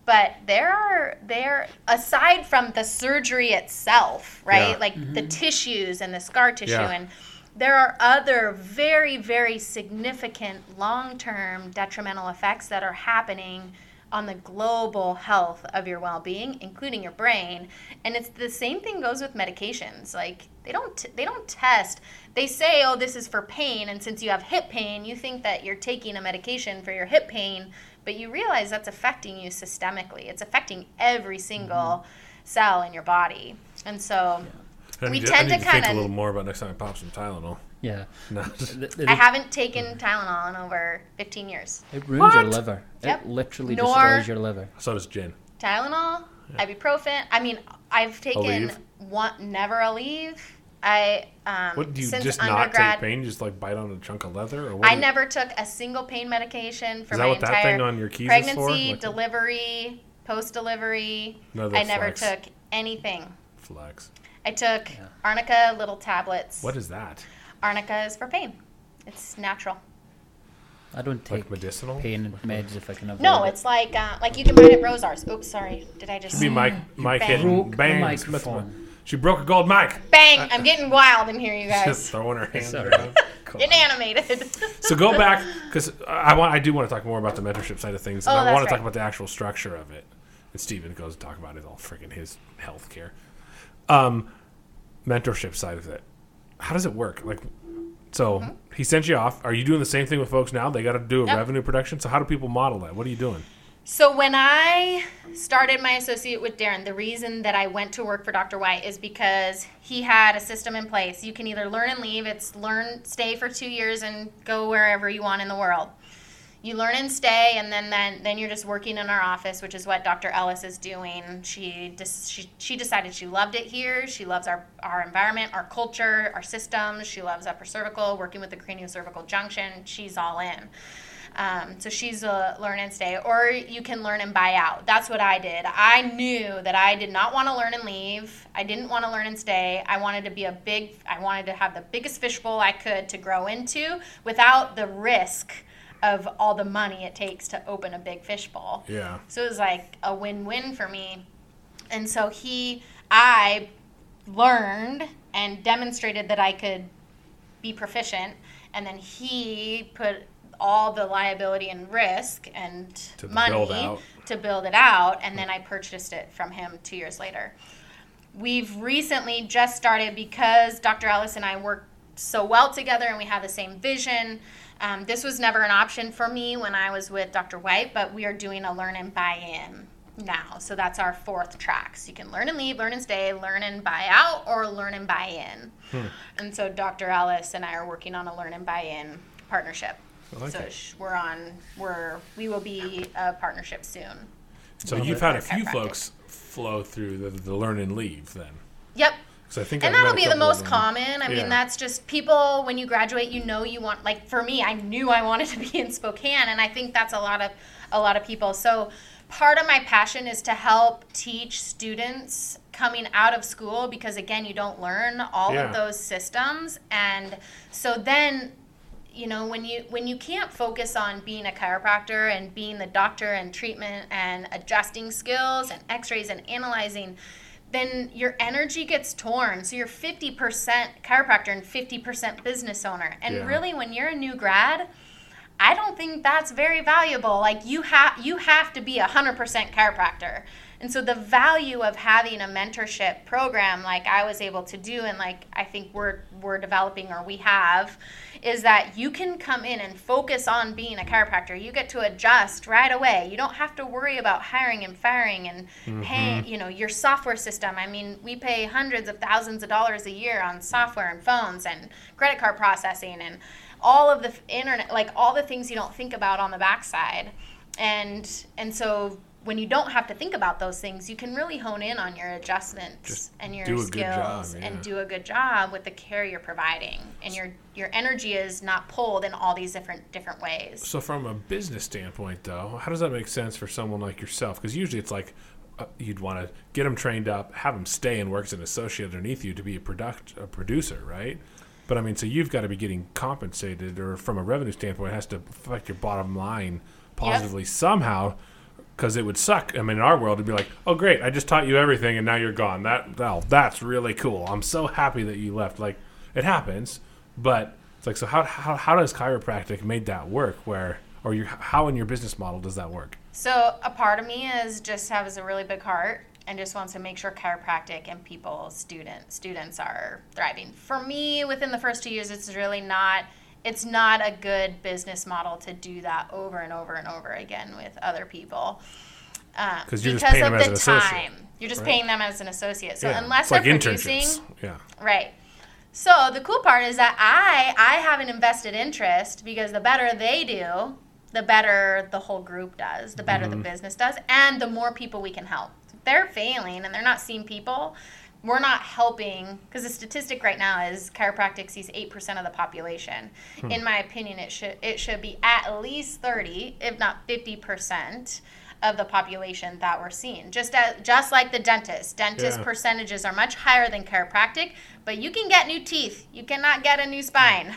But there are there aside from the surgery itself, right? Yeah. Like mm-hmm. the tissues and the scar tissue Yeah. and. There are other very, very significant long term detrimental effects that are happening on the global health of your well being, including your brain. And it's the same thing goes with medications. Like they don't they don't test. They say, oh, this is for pain, and since you have hip pain, you think that you're taking a medication for your hip pain, but you realize that's affecting you systemically. It's affecting every single mm-hmm. cell in your body. And so I we to, tend to need to think a little more about next time I pop some Tylenol. Yeah. No. Th- th- I haven't taken Tylenol in over 15 years. It ruins your liver. Yep. It literally Nor- destroys your liver. so does gin. Tylenol, ibuprofen. I mean, I've taken Aleve? one, never Aleve. I um, What do you since just not take pain? Just like bite on a chunk of leather, or what? I is- never took a single pain medication for Is that my what that entire thing on your keys is for? pregnancy, Like- delivery, post delivery. No, I the never flex. took anything. Flex. I took arnica little tablets. What is that? Arnica is for pain. It's natural. I don't take Like medicinal? pain meds if I can avoid No, it. it's like uh, like you can buy it at Rosauers. Oops, sorry. Did I just Should be Mike. Mike bang. hitting Broke bang. microphone. She broke a gold mic. bang? I'm getting wild in here, you guys. Just throwing her hands Sorry. around. Come Getting animated. So go back because I want. I do want to talk more about the mentorship side of things, and Oh, I that's want to talk about the actual structure of it. And Steven goes to talk about it all freaking his health care. Um, mentorship side of it. How does it work? Like, so mm-hmm. he sent you off. Are you doing the same thing with folks now? They got to do a Yep. revenue production. So how do people model that? What are you doing? So when I started my associate with Darren, the reason that I went to work for Dr. White is because he had a system in place. You can either learn and leave. It's learn, stay for two years and go wherever you want in the world. You learn and stay, and then then, then you're just working in our office, which is what Dr. Ellis is doing. She, dis- she she decided she loved it here. She loves our our environment, our culture, our systems. She loves upper cervical, working with the craniocervical junction. She's all in. Um, so she's a learn and stay, or you can learn and buy out. That's what I did. I knew that I did not want to learn and leave. I didn't want to learn and stay. I wanted to be a big. I wanted to have the biggest fishbowl I could to grow into without the risk of all the money it takes to open a big fishbowl. Yeah. So it was like a win-win for me. And so he, I learned and demonstrated that I could be proficient, and then he put all the liability and risk and To money build to build it out, and then I purchased it from him two years later. We've recently just started because Dr. Ellis and I work so well together and we have the same vision. Um, this was never an option for me when I was with Dr. White, but we are doing a learn and buy in now. So that's our fourth track. So you can learn and leave, learn and stay, learn and buy out, or learn and buy in. And so Dr. Ellis and I are working on a learn and buy in partnership. I like so sh- we're on, we're, we will be a partnership soon. So you've had a few folks flow through the, the learn and leave then. Yep. So I think And I've that'll be the most common. I Yeah. mean, that's just people when you graduate, you know you want like for me, I knew I wanted to be in Spokane and I think that's a lot of a lot of people. So part of my passion is to help teach students coming out of school because again, you don't learn all Yeah. of those systems and so then you know when you when you can't focus on being a chiropractor and being the doctor and treatment and adjusting skills and x-rays and analyzing then your energy gets torn. So you're 50% chiropractor and 50% business owner. And Yeah. really when you're a new grad i don't think that's very valuable. Like you have you have to be a 100% chiropractor And so the value of having a mentorship program like I was able to do and like I think we're we're developing or we have is that you can come in and focus on being a chiropractor. You get to adjust right away. You don't have to worry about hiring and firing and Mm-hmm. paying, you know, your software system. I mean, we pay hundreds of thousands of dollars a year on software and phones and credit card processing and all of the internet, like all the things you don't think about on the backside. And and so when you don't have to think about those things, you can really hone in on your adjustments Just and your do a good skills job, and do a good job with the care you're providing. And your your energy is not pulled in all these different different ways. So, from a business standpoint, though, how does that make sense for someone like yourself? Because usually it's like uh, you'd want to get them trained up, have them stay and work as an associate underneath you to be a product a producer, right? But I mean, so you've got to be getting compensated, or from a revenue standpoint, it has to affect your bottom line positively somehow. Because it would suck. I mean, in our world, it'd be like, "Oh, great! I just taught you everything, and now you're gone." That, well, that's really cool. I'm so happy that you left. Like, it happens, but it's like, so how how, how does chiropractic made that work? Where or your how in your business model does that work? So a part of me is just has a really big heart and just wants to make sure chiropractic and people student students are thriving. For me, within the first two years, it's really not it's not a good business model to do that over and over and over again with other people. Um, 'Cause you're just because paying of them as the time. You're just right? paying them as an associate. So Yeah, unless it's they're like producing. Yeah, Right. So the cool part is that I I have an invested interest because the better they do, the better the whole group does, the better the business does, and the more people we can help. If they're failing and they're not seeing people, we're not helping because the statistic right now is chiropractic sees 8% of the population. In my opinion, it should it should be at least 30, if not 50% of the population that we're seeing. Just as, just like the dentist. Dentist Yeah. percentages are much higher than chiropractic, but you can get new teeth. You cannot get a new spine.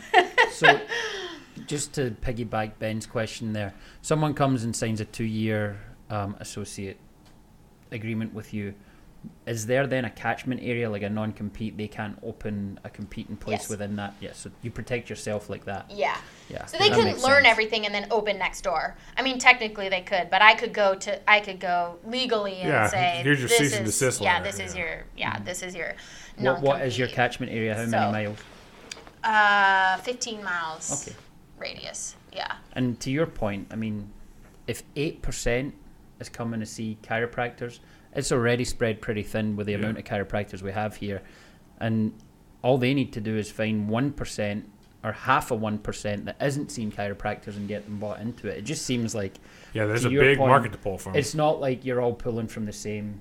So, just to piggyback Ben's question there, someone comes and signs a two-year um, associate agreement with you. Is there then a catchment area, like a non-compete? They can't open a competing place Yes. within that. Yeah, so you protect yourself like that. yeah. Yeah. So they that couldn't learn sense. everything and then open next door. I mean, technically they could, but I could go to I could go legally and Yeah, say here's your this cease and is, desist Yeah, letter, this is yeah. your yeah, this is your What, what is your catchment area? How So- many miles? Uh, 15 miles Okay. radius. Yeah. And to your point, I mean, if eight percent is coming to see chiropractors, it's already spread pretty thin with the Yeah. amount of chiropractors we have here, and all they need to do is find one percent or half of one percent that isn't seeing chiropractors and get them bought into it. It just seems like yeah. There's a your big point, market to pull from. it's not like you're all pulling from the same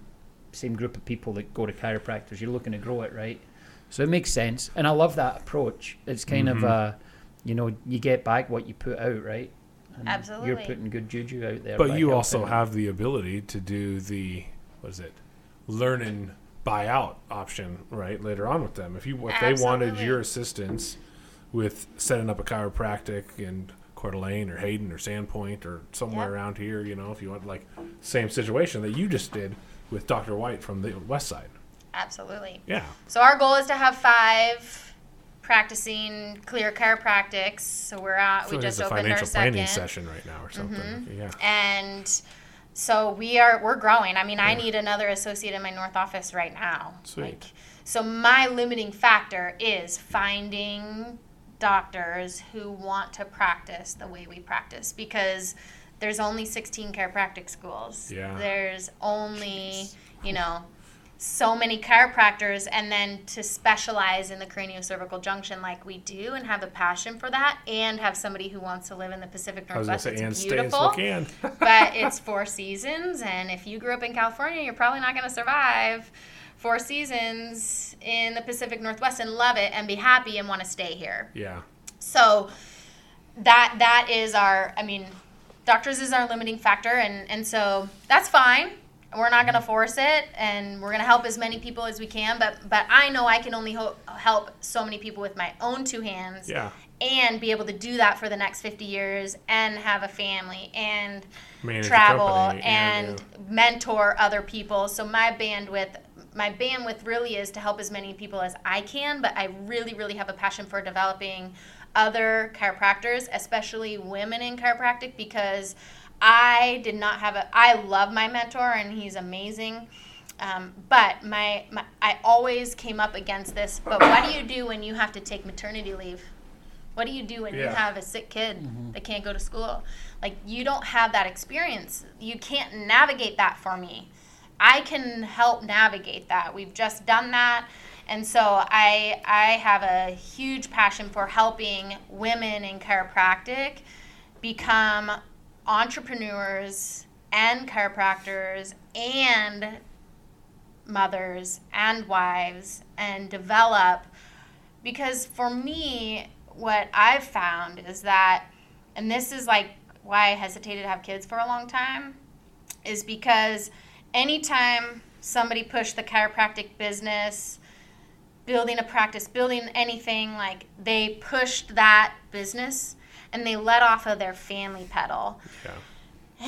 same group of people that go to chiropractors. You're looking to grow it, right? So it makes sense, and I love that approach. It's kind Mhm. of uh, you know, you get back what you put out, right? And You're putting good juju out there. But you also helping. have the ability to do the what is it, learn and buy out option right later on with them. If you if they wanted your assistance with setting up a chiropractic in Coeur d'Alene or Hayden or Sandpoint or somewhere Yep. around here, you know, if you want like same situation that you just did with Dr. White from the West Side. Absolutely. Yeah. So our goal is to have five practicing clear chiropractics. So we're at we just opened our financial planning second. session right now or something. Mm-hmm. Yeah. and so we are we're growing. I mean i need another associate in my north office right now. Sweet. so my limiting factor is finding doctors who want to practice the way we practice because there's only 16 chiropractic schools. Yeah. there's only you know so many chiropractors and then to specialize in the craniocervical junction like we do and have a passion for that and have somebody who wants to live in the pacific I was gonna northwest say it's beautiful but it's four seasons and if you grew up in california you're probably not going to survive four seasons in the pacific northwest and love it and be happy and want to stay here. Yeah. so that that is our i mean doctors is our limiting factor and and so that's fine we're not going to force it and we're going to help as many people as we can but but i know i can only ho- help so many people with my own two hands Yeah. and be able to do that for the next 50 years and have a family and Manage travel and, and, mentor other people so my bandwidth my bandwidth really is to help as many people as i can but i really really have a passion for developing other chiropractors especially women in chiropractic because I did not have a. I love my mentor, and he's amazing. Um, but my, my, I always came up against this. But what do you do when you have to take maternity leave? What do you do when you have a sick kid that can't go to school? Like you don't have that experience. You can't navigate that for me. I can help navigate that. We've just done that. And so I I have a huge passion for helping women in chiropractic become entrepreneurs and chiropractors and mothers and wives and develop because for me what i've found is that and this is like why i hesitated to have kids for a long time is because anytime somebody pushed the chiropractic business building a practice building anything like they pushed that business and they let off of their family pedal Yeah.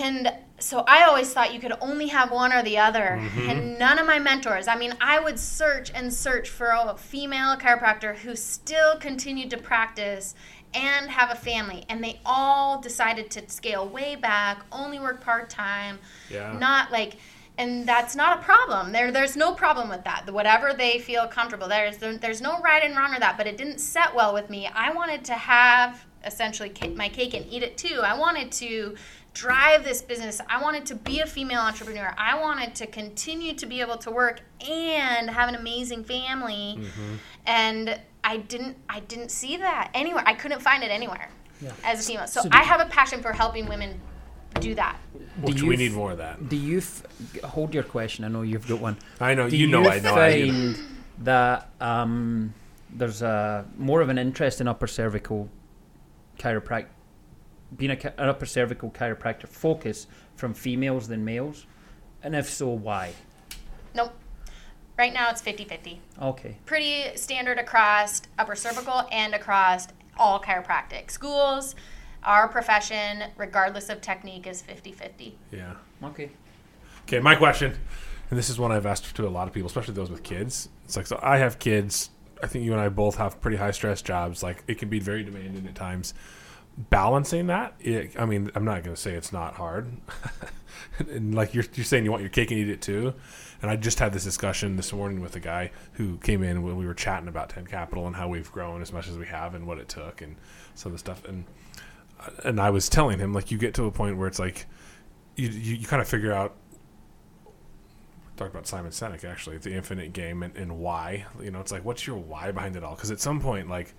and so I always thought you could only have one or the other. Mm-hmm. And none of my mentors, I mean, I would search and search for a female chiropractor who still continued to practice and have a family. And they all decided to scale way back, only work part time, Yeah. not like. And that's not a problem. There, there's no problem with that. Whatever they feel comfortable, there's there's no right and wrong with that. But it didn't set well with me. I wanted to have essentially my cake and eat it too. I wanted to drive this business. I wanted to be a female entrepreneur. I wanted to continue to be able to work and have an amazing family. And I didn't I didn't see that anywhere. I couldn't find it anywhere Yeah. as a female. So, So I have a passion for helping women do that. Which Do we you need more of that. Do you f- hold your question? I know you've got one. I know Do you know I know I do. find that um, there's a more of an interest in upper cervical chiropractic, being a, an upper cervical chiropractor focus from females than males, and if so, why? Nope. Right now it's 50-50. Okay. Pretty standard across upper cervical and across all chiropractic schools. Our profession, regardless of technique, is 50-50. Yeah. Okay. Okay, my question, and this is one I've asked to a lot of people, especially those with kids. It's like, so I have kids. I think you and I both have pretty high stress jobs. Like, it can be very demanding at times. Balancing that, it, I mean, I'm not going to say it's not hard. and like you're, you're saying, you want your cake and eat it too. And I just had this discussion this morning with a guy who came in when we were chatting about 10 Capital and how we've grown as much as we have and what it took and some of the stuff. And uh, and I was telling him, like, you get to a point where it's like, you, you, you kind of figure out talked about Simon Sinek actually, the infinite game and, and why. You know, it's like what's your why behind it all? Because at some point, like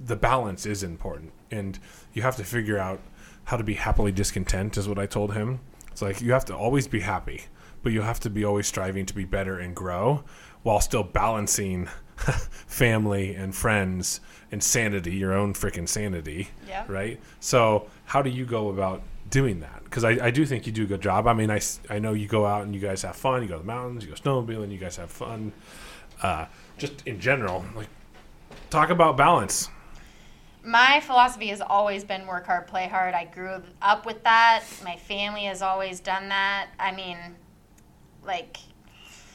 the balance is important, and you have to figure out how to be happily discontent. Is what I told him. It's like you have to always be happy, but you have to be always striving to be better and grow, while still balancing family and friends and sanity, your own freaking sanity. Yeah. Right. So how do you go about doing that? Because I, I do think you do a good job. I mean, I, I know you go out and you guys have fun. You go to the mountains, you go snowmobiling, you guys have fun. Uh, just in general, like talk about balance. My philosophy has always been work hard, play hard. I grew up with that. My family has always done that. I mean, like,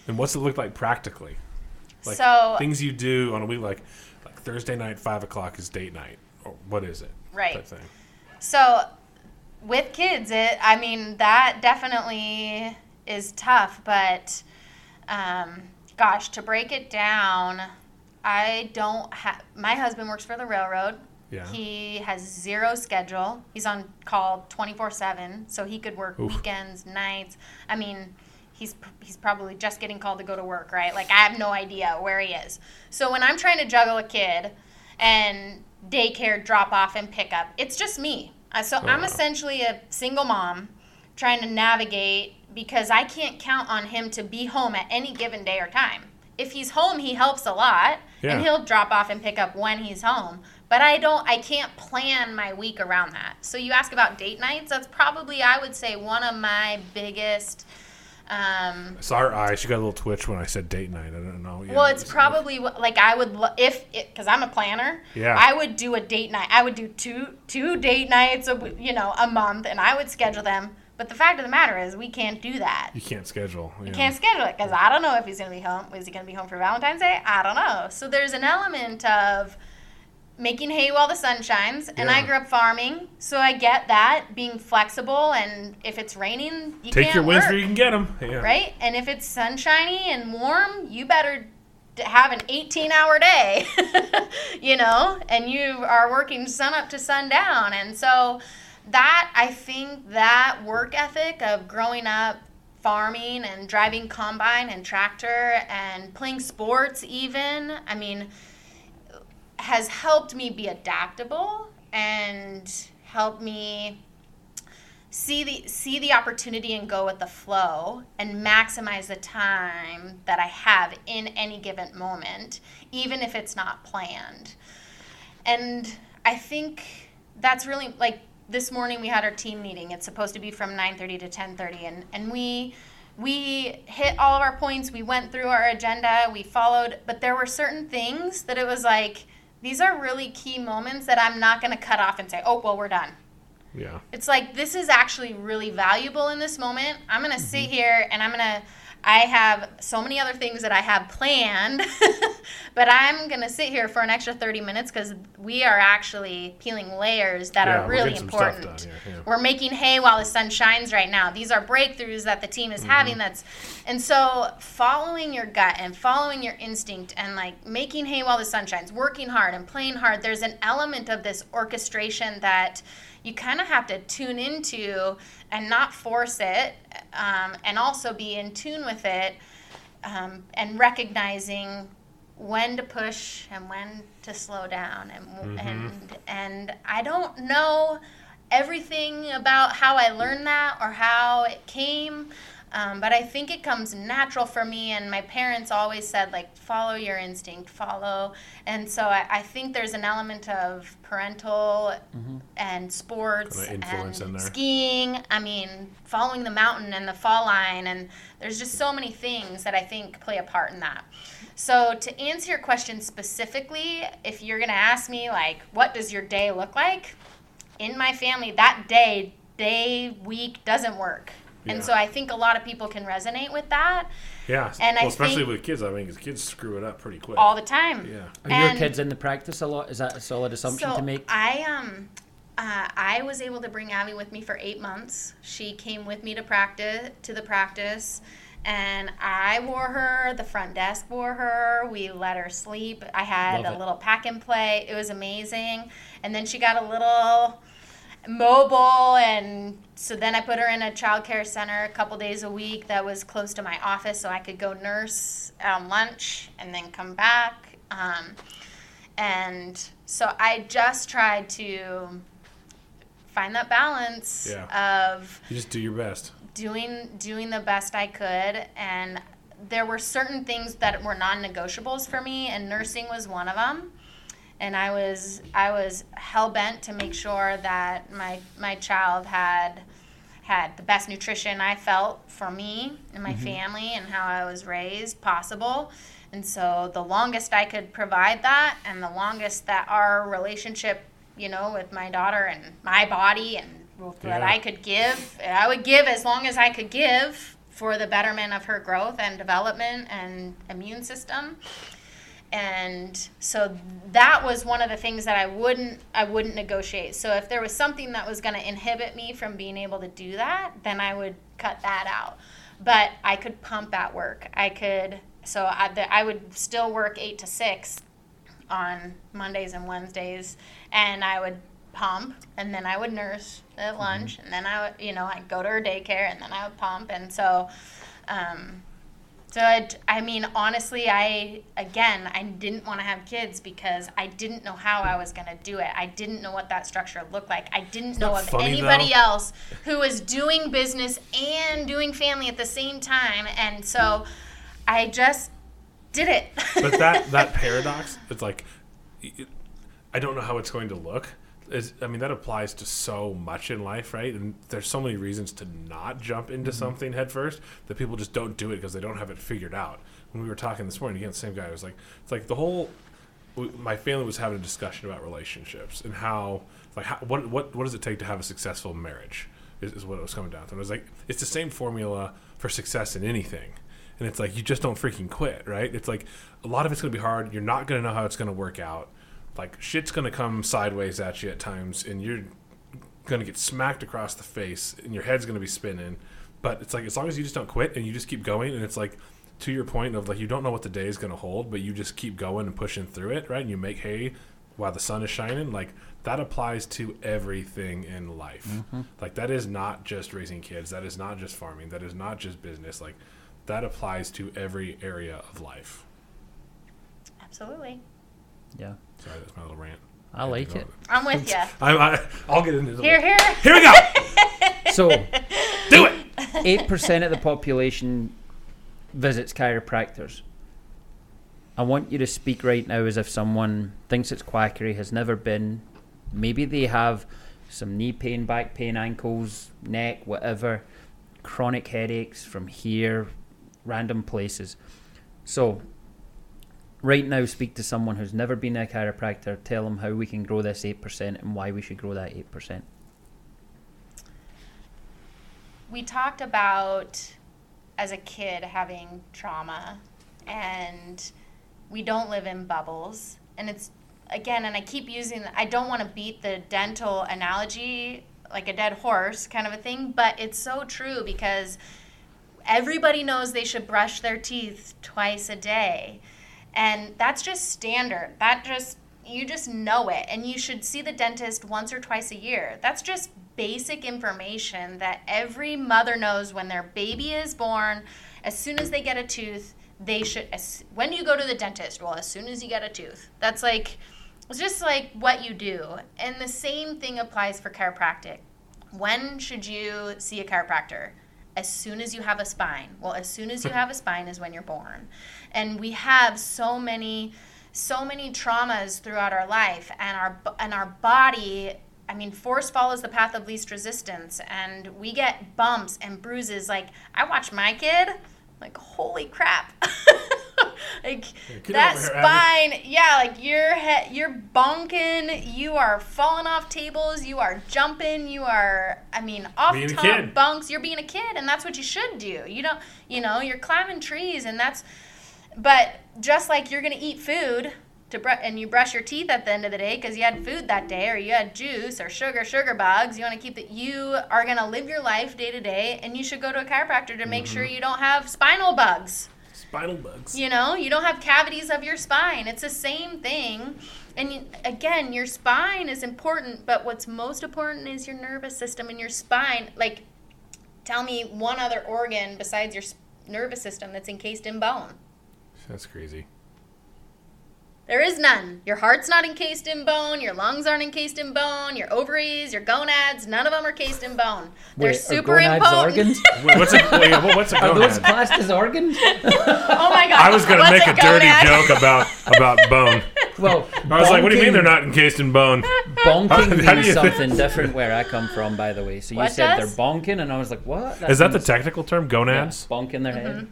And what's it look like practically? Like so things you do on a week, like like Thursday night, five o'clock is date night, or what is it? Right. So with kids, it I mean that definitely is tough, but um, gosh, to break it down, I don't have. My husband works for the railroad. Yeah. He has zero schedule. He's on call twenty four seven, so he could work Oof. weekends, nights. I mean. He's, he's probably just getting called to go to work, right? Like, I have no idea where he is. So, when I'm trying to juggle a kid and daycare drop off and pick up, it's just me. Uh, so, I'm essentially a single mom trying to navigate because I can't count on him to be home at any given day or time. If he's home, he helps a lot Yeah. and he'll drop off and pick up when he's home. But I don't I can't plan my week around that. So you ask about date nights, that's probably I would say one of my biggest um, I saw her eyes. She got a little twitch when I said date night. I don't know. Yeah, well, it's was- probably wh- like I would lo- if because I'm a planner. Yeah. I would do a date night. I would do two two date nights a you know a month, and I would schedule them. But the fact of the matter is, we can't do that. you can't schedule. You yeah. can't schedule it because I don't know if he's gonna be home. Is he gonna be home for Valentine's Day? I don't know. So there's an element of making hay while the sun shines, and I grew up farming, so I get that being flexible. And if it's raining, you Take your wins where you can get them. Yeah. right? And if it's sunshiny and warm, you better have an 18 hour day, you know, and you are working sun up to sundown. And so that, I think that work ethic of growing up farming and driving combine and tractor and playing sports, even, I mean, has helped me be adaptable and helped me see the see the opportunity and go with the flow and maximize the time that I have in any given moment even if it's not planned. And I think that's really like this morning we had our team meeting. It's supposed to be from 9:30 to 10:30 and and we we hit all of our points. We went through our agenda. We followed, but there were certain things that it was like these are really key moments that I'm not going to cut off and say, "Oh, well, we're done." Yeah. It's like this is actually really valuable in this moment. I'm gonna sit mm-hmm. here and I'm gonna. I have so many other things that I have planned, but I'm gonna sit here for an extra 30 minutes because we are actually peeling layers that Yeah, are we're really stuff important. here, yeah. We're making hay while the sun shines right now. These are breakthroughs that the team is Mm-hmm. having. That's and so following your gut and following your instinct and like making hay while the sun shines, working hard and playing hard. There's an element of this orchestration that you kind of have to tune into and not force it, um, and also be in tune with it, um, and recognizing when to push and when to slow down and and and I don't know everything about how I learned that or how it came. Um, but I think it comes natural for me, and my parents always said, like, follow your instinct, follow. And so I, I think there's an element of parental and sports and in there. skiing. I mean, following the mountain and the fall line, and there's just so many things that I think play a part in that. So to answer your question specifically, if you're gonna ask me like, what does your day look like? In my family, that day, day, week doesn't work. Yeah. And so I think a lot of people can resonate with that Yeah. And I especially think- with kids. I mean, 'cause kids screw it up pretty quick. all the time. yeah. Are And- your kids in the practice a lot? Is that a solid assumption so to make? I um uh, I was able to bring Abby with me for eight months. She came with me to practice to the practice, and I wore her. The front desk wore her. We let her sleep. I had Love a it. little pack and play. It was amazing. And then she got a little mobile and so then I put her in a child care center a couple days a week that was close to my office so I could go nurse lunch and then come back. Um, and so I just tried to find that balance Yeah. of You just do your best. doing doing the best I could and there were certain things that were non-negotiables for me and nursing was one of them and I was I was hell bent to make sure that my my child had had the best nutrition I felt for me and my mm-hmm. family and how I was raised possible. And so the longest I could provide that and the longest that our relationship, you know, with my daughter and my body and that Yeah. I could give, I would give as long as I could give for the betterment of her growth and development and immune system and so that was one of the things that I wouldn't I wouldn't negotiate. So if there was something that was going to inhibit me from being able to do that, then I would cut that out. But I could pump at work. I could so I, the, I would still work 8 to 6 on Mondays and Wednesdays and I would pump and then I would nurse at lunch and then I would you know I'd go to her daycare and then I would pump and so um, so I, I mean, honestly, I again, I didn't want to have kids because I didn't know how I was going to do it. I didn't know what that structure looked like. I didn't know of anybody though? else who was doing business and doing family at the same time, and so I just did it. But that that paradox, it's like, I don't know how it's going to look. Is I mean that applies to so much in life, right? And there's so many reasons to not jump into mm-hmm. something headfirst that people just don't do it because they don't have it figured out. When we were talking this morning, again, the same guy was like, it's like the whole. My family was having a discussion about relationships and how, like, how, what what what does it take to have a successful marriage? Is, is what it was coming down to. And it was like it's the same formula for success in anything. And it's like you just don't freaking quit, right? It's like a lot of it's going to be hard. You're not going to know how it's going to work out, like shit's gonna come sideways at you at times, and you're gonna get smacked across the face, and your head's gonna be spinning. But it's like as long as you just don't quit and you just keep going, and it's like to your point of like you don't know what the day is gonna hold, but you just keep going and pushing through it, right? And you make hay while the sun is shining, like that applies to everything in life. Mm-hmm. Like that is not just raising kids, that is not just farming, that is not just business. Like that applies to every area of life. Absolutely. Yeah. Sorry, that's my little rant. I like it. I'm with you. I, I, I'll get into it. Here, here. Here we go. So, Do it. eight percent of the population visits chiropractors. I want you to speak right now as if someone thinks it's quackery, has never been. Maybe they have some knee pain, back pain, ankles, neck, whatever, chronic headaches from here, random places. So, right now, speak to someone who's never been a chiropractor. Tell them how we can grow this 8% and why we should grow that 8%. we talked about as a kid having trauma and we don't live in bubbles and it's again and i keep using i don't want to beat the dental analogy like a dead horse kind of a thing but it's so true because everybody knows they should brush their teeth twice a day and that's just standard. That just you just know it. And you should see the dentist once or twice a year. That's just basic information that every mother knows when their baby is born. As soon as they get a tooth they should as, when you go to the dentist well as soon as you get a tooth. That's like it's just like what you do. And the same thing applies for chiropractic. When should you see a chiropractor as soon as you have a spine. Well as soon as you have a spine is when you're born. And we have so many so many traumas throughout our life and our and our body I mean, force follows the path of least resistance, and we get bumps and bruises. Like I watch my kid, like holy crap, like get that over here, Abby. spine. Yeah, like you're he- you're bonking, you are falling off tables, you are jumping, you are. I mean, off Being top bunks. You're being a kid, and that's what you should do. You don't, you know, you're climbing trees, and that's. But just like you're gonna eat food to br- and you brush your teeth at the end of the day because you had food that day, or you had juice or sugar, sugar bugs. You want to keep that. You are gonna live your life day to day, and you should go to a chiropractor to make sure Mm-hmm. you don't have spinal bugs. Spinal bugs. You know, you don't have cavities of your spine. It's the same thing. And you, again, your spine is important, but what's most important is your nervous system and your spine. Like, tell me one other organ besides your nervous system that's encased in bone. That's crazy. There is none. Your heart's not encased in bone. Your lungs aren't encased in bone. Your ovaries, your gonads, none of them are cased in bone. They're Wait, are super gonads impotent. organs? Wait, what's a wait, what's a Are those gonad? classed as organs? oh my god! I was gonna What's make a, dirty joke about about bone. Well, I was like, "What do you mean they're not encased in bone?" Bonking How do means you- something different where I come from, by the way. So you What said does? they're bonking, and I was like, what? what? Is that the technical term, yeah, gonads? bonking their mm-hmm. head?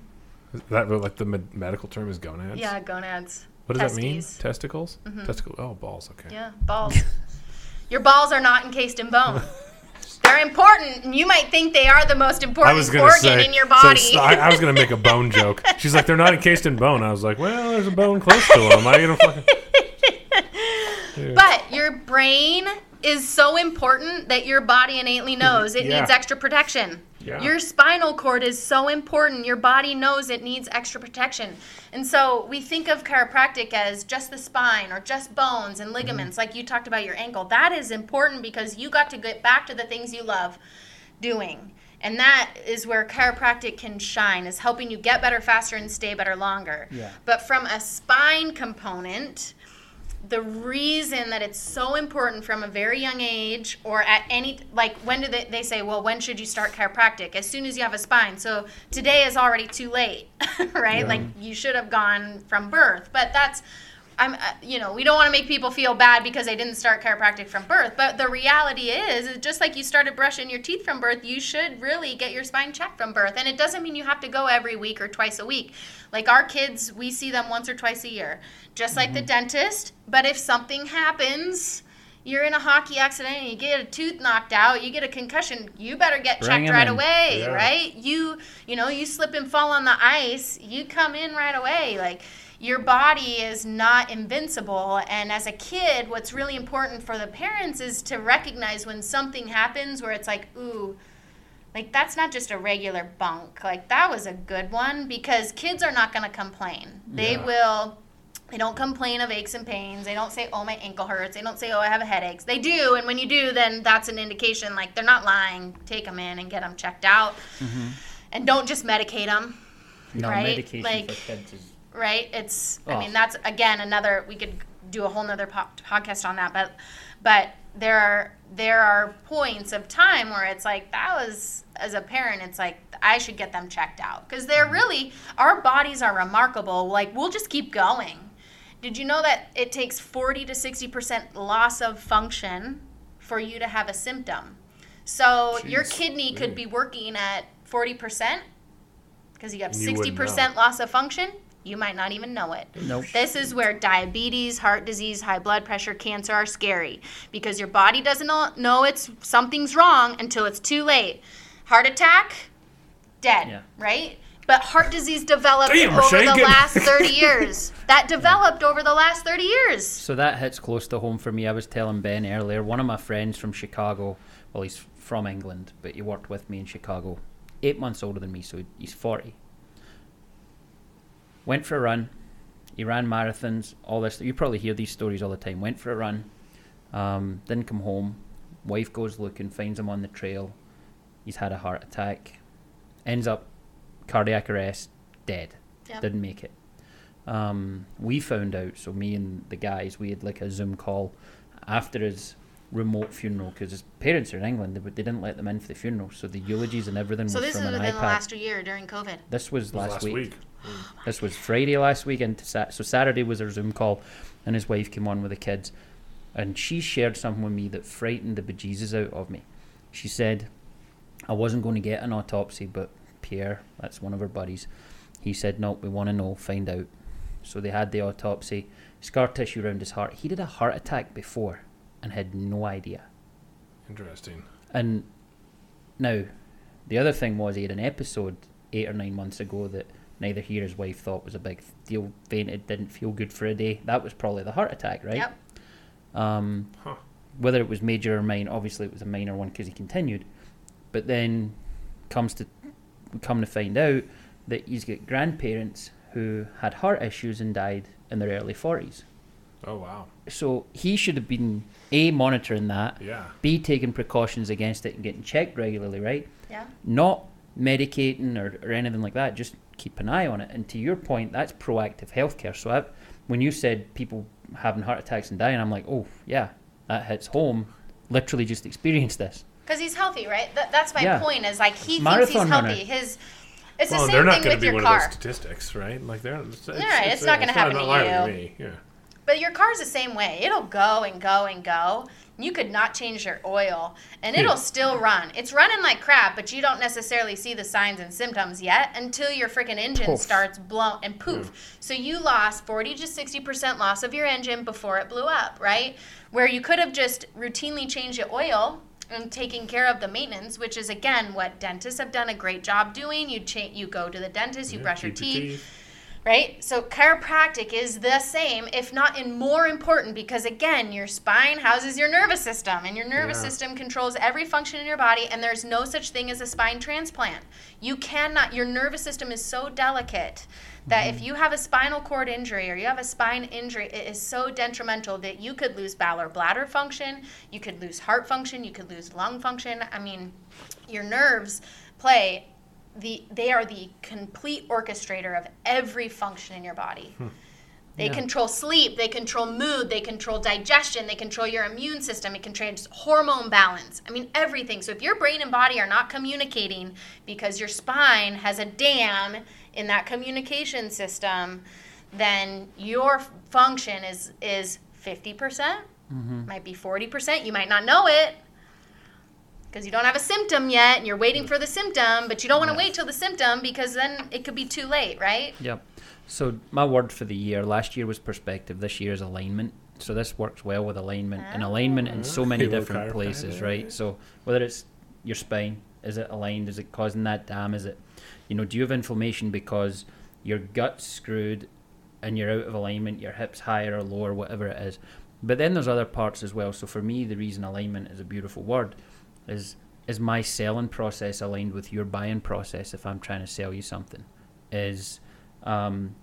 Is that like the med- medical term is gonads? Yeah, gonads. What does that mean? Testicles? Mm-hmm. Testicles. Oh, balls. Okay. Yeah, balls. Your balls are not encased in bone. They're important, and you might think they are the most important organ say. in your so body. s- I, I was gonna make a bone joke. She's like, they're not encased in bone. I was like, well, there's a bone close to them. I gonna fucking. but your brain is so important that your body innately mm-hmm. knows it Yeah. needs extra protection. Yeah. Your spinal cord is so important. Your body knows it needs extra protection. And so we think of chiropractic as just the spine or just bones and mm-hmm. ligaments, like you talked about your ankle. That is important because you got to get back to the things you love doing. And that is where chiropractic can shine, is helping you get better faster and stay better longer. Yeah. But from a spine component, the reason that it's so important from a very young age or at any like when do they, they say well when should you start chiropractic? As soon as you have a spine. So today is already too late right? Like you should have gone from birth. But that's i'm uh, you know we don't want to make people feel bad because they didn't start chiropractic from birth but the reality is, is just like you started brushing your teeth from birth you should really get your spine checked from birth and it doesn't mean you have to go every week or twice a week like our kids we see them once or twice a year just like the dentist but if something happens you're in a hockey accident and you get a tooth knocked out you get a concussion you better get Bring checked right in. away Yeah. right you you know you slip and fall on the ice you come in right away like your body is not invincible. And as a kid, what's really important for the parents is to recognize when something happens where it's like, ooh, like that's not just a regular bunk. Like that was a good one because kids are not going to complain. They Yeah. will. They don't complain of aches and pains. They don't say, "Oh, my ankle hurts." They don't say, "Oh, I have a headache." They do, and when you do, then that's an indication like they're not lying. Take them in and get them checked out, mm-hmm. and don't just medicate them No Right? medication Like- for kids is right? It's i Oh. mean that's again another we could do a whole nother po- podcast on that but but there are there are points of time where it's like that was as a parent it's like i should get them checked out. Because they're mm-hmm. really our bodies are remarkable. Like we'll just keep going. Did you know that it takes 40 to 60 percent loss of function for you to have a symptom? So your kidney could be working at 40 percent because you have And you wouldn't 60% loss of function, you might not even know it. Nope. This is where diabetes, heart disease, high blood pressure, cancer are scary because your body doesn't know, know it's something's wrong until it's too late. Heart attack, dead, Yeah. right? But heart disease developed Damn, over Riche, the last 30 years. That developed over the last 30 years. So that hits close to home for me. I was telling Ben earlier, one of my friends from Chicago, well, he's from England, but he worked with me in Chicago, eight months older than me, so he's 40. Went for a run. He ran marathons, all this. You probably hear these stories all the time. Went for a run, um, didn't come home. Wife goes looking, finds him on the trail. He's had a heart attack. Ends up cardiac arrest, dead. Yep. Didn't make it. Um, we found out, so me and the guys, we had like a Zoom call after his remote funeral because his parents are in England. They, they didn't let them in for the funeral, so the eulogies and everything So was this is from an within iPad. the last year during COVID. this was It was last, week. Oh This was Friday last week, and so Saturday was our Zoom call, and his wife came on with the kids, and she shared something with me that frightened the bejesus out of me. She said, "I wasn't going to get an autopsy, but Pierre, that's one of her buddies, he said, no, we want to know, find out." So they had the autopsy, scar tissue around his heart. He did a heart attack before, and had no idea. Interesting. And now, the other thing was he had an episode eight or nine months ago that neither he or his wife thought was a big deal. Fainted, didn't feel good for a day. That was probably the heart attack, right? Yep. Um, Huh. whether it was major or minor, obviously it was a minor one because he continued. But then comes to come to find out that he's got grandparents who had heart issues and died in their early forties. Oh wow. So he should have been a monitoring that, Yeah. b taking precautions against it and getting checked regularly, right? Yeah. not medicating or, or anything like that. Just keep an eye on it. And to your point, that's proactive healthcare. So I, when you said people having heart attacks and dying, I'm like, oh yeah, that hits home. Literally just experienced this. Because he's healthy, right? That, that's my Yeah. point. Is like he Marathon thinks he's runner. healthy. His it's well, the they're same not going to be one car. of those statistics, right? Like they're. It's, it's, right, it's not gonna happen to not you. Me. Yeah. But your car's the same way. It'll go and go and go. You could not change your oil and hmm. it'll still run. It's running like crap, but you don't necessarily see the signs and symptoms yet until your freaking engine Poof. starts blow and hmm. poof. So you lost 40 to 60% loss of your engine before it blew up, right? Where you could have just routinely changed the oil and taking care of the maintenance, which is again what dentists have done a great job doing. You cha- you go to the dentist, you Yeah, brush your keep teeth right? So chiropractic is the same, if not in more important, because again, your spine houses your nervous system, and your nervous Yeah. system controls every function in your body, and there's no such thing as a spine transplant. You cannot, your nervous system is so delicate that if mm-hmm. you have a spinal cord injury or you have a spine injury, it is so detrimental that you could lose bowel or bladder function, you could lose heart function, you could lose lung function. I mean, your nerves play the they are the complete orchestrator of every function in your body. Hmm. They Yeah. control sleep, they control mood, they control digestion, they control your immune system, it controls hormone balance. I mean everything. So if your brain and body are not communicating because your spine has a dam in that communication system, then your function is is 50%, percent mm-hmm. might be 40%, you might not know it because you don't have a symptom yet and you're waiting mm. for the symptom, but you don't want to wait till the symptom because then it could be too late, right? Yep. So my word for the year last year was perspective. This year is alignment. So this works well with alignment and alignment in so many different places, yeah, right? So whether it's your spine, is it aligned? Is it causing that dam? Is it, you know, do you have inflammation because your gut's screwed and you're out of alignment, your hips higher or lower, whatever it is. But then there's other parts as well. So for me, the reason alignment is a beautiful word is is my selling process aligned with your buying process if I'm trying to sell you something? Is um,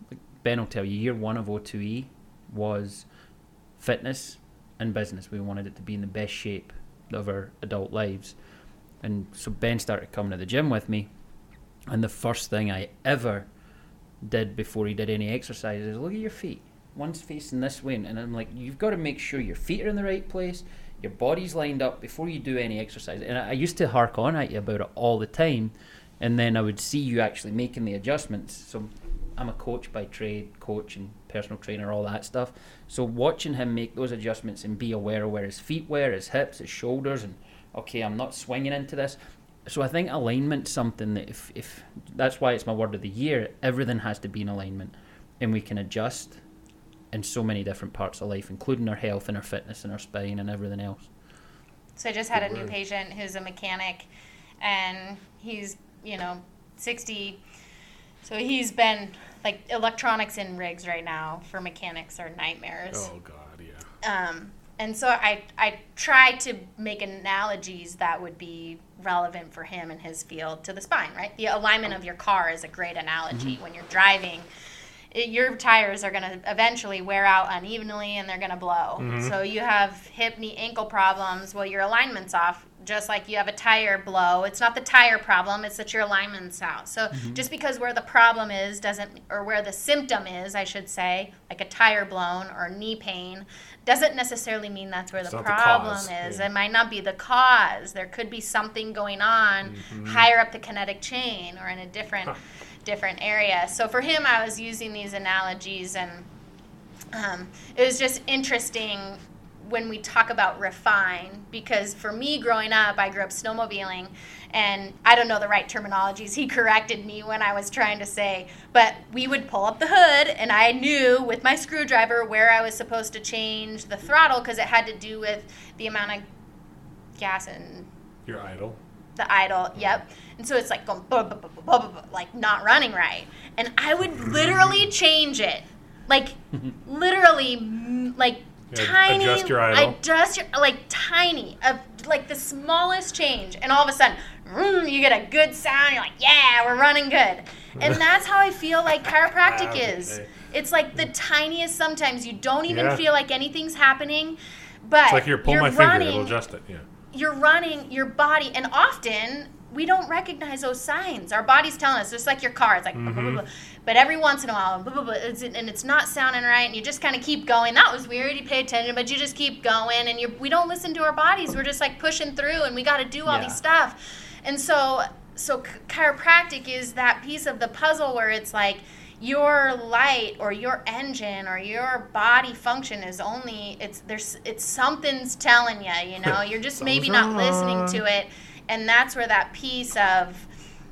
Ben will tell you year one of O2E was fitness and business. We wanted it to be in the best shape of our adult lives. And so Ben started coming to the gym with me. And the first thing I ever did before he did any exercises is look at your feet. One's facing this way. And I'm like, you've got to make sure your feet are in the right place your body's lined up before you do any exercise. And I, used to hark on at you about it all the time, and then I would see you actually making the adjustments. So I'm a coach by trade, coach and personal trainer, all that stuff. So watching him make those adjustments and be aware of where his feet were, his hips, his shoulders, and okay, I'm not swinging into this. So I think alignment's something that if, if that's why it's my word of the year, everything has to be in alignment, and we can adjust in so many different parts of life, including our health and our fitness and our spine and everything else. So I just had a new patient who's a mechanic, and he's you know sixty. So he's been like electronics in rigs right now for mechanics are nightmares. Oh God, yeah. Um, and so I I try to make analogies that would be relevant for him and his field to the spine, right? The alignment of your car is a great analogy mm-hmm. when you're driving it, your tires are going to eventually wear out unevenly and they're going to blow. Mm-hmm. So you have hip, knee, ankle problems. Well, your alignment's off, just like you have a tire blow. It's not the tire problem, it's that your alignment's out. So mm-hmm. just because where the problem is doesn't, or where the symptom is, I should say, like a tire blown or knee pain, doesn't necessarily mean that's where it's the problem the is. Yeah. It might not be the cause. There could be something going on mm-hmm. higher up the kinetic chain or in a different. Huh different area. So for him, I was using these analogies, and um, it was just interesting when we talk about refine because for me growing up i grew up snowmobiling and i don't know the right terminologies he corrected me when i was trying to say but we would pull up the hood and i knew with my screwdriver where i was supposed to change the throttle because it had to do with the amount of gas and your idle the idle. Yep. And so it's like going buh, buh, buh, like not running right. And I would literally change it, like literally, like yeah, tiny. Adjust your idle. Adjust your like tiny of like the smallest change, and all of a sudden, mm, you get a good sound. You're like, yeah, we're running good. And that's how I feel like chiropractic is. It's like the tiniest. Sometimes you don't even yeah. feel like anything's happening, but it's like you're pulling my running, finger, it'll adjust it. Yeah you're running your body, and often we don't recognize those signs. Our body's telling us, just like your car, it's like, mm-hmm. blah, blah, blah, but every once in a while, it's, and it's not sounding right, and you just kind of keep going. That was weird. You pay attention, but you just keep going, and you we don't listen to our bodies. We're just like pushing through, and we got to do all yeah. these stuff. And so, so chiropractic is that piece of the puzzle where it's like your light or your engine or your body function is only it's there's it's something's telling you you know you're just maybe not listening to it and that's where that piece of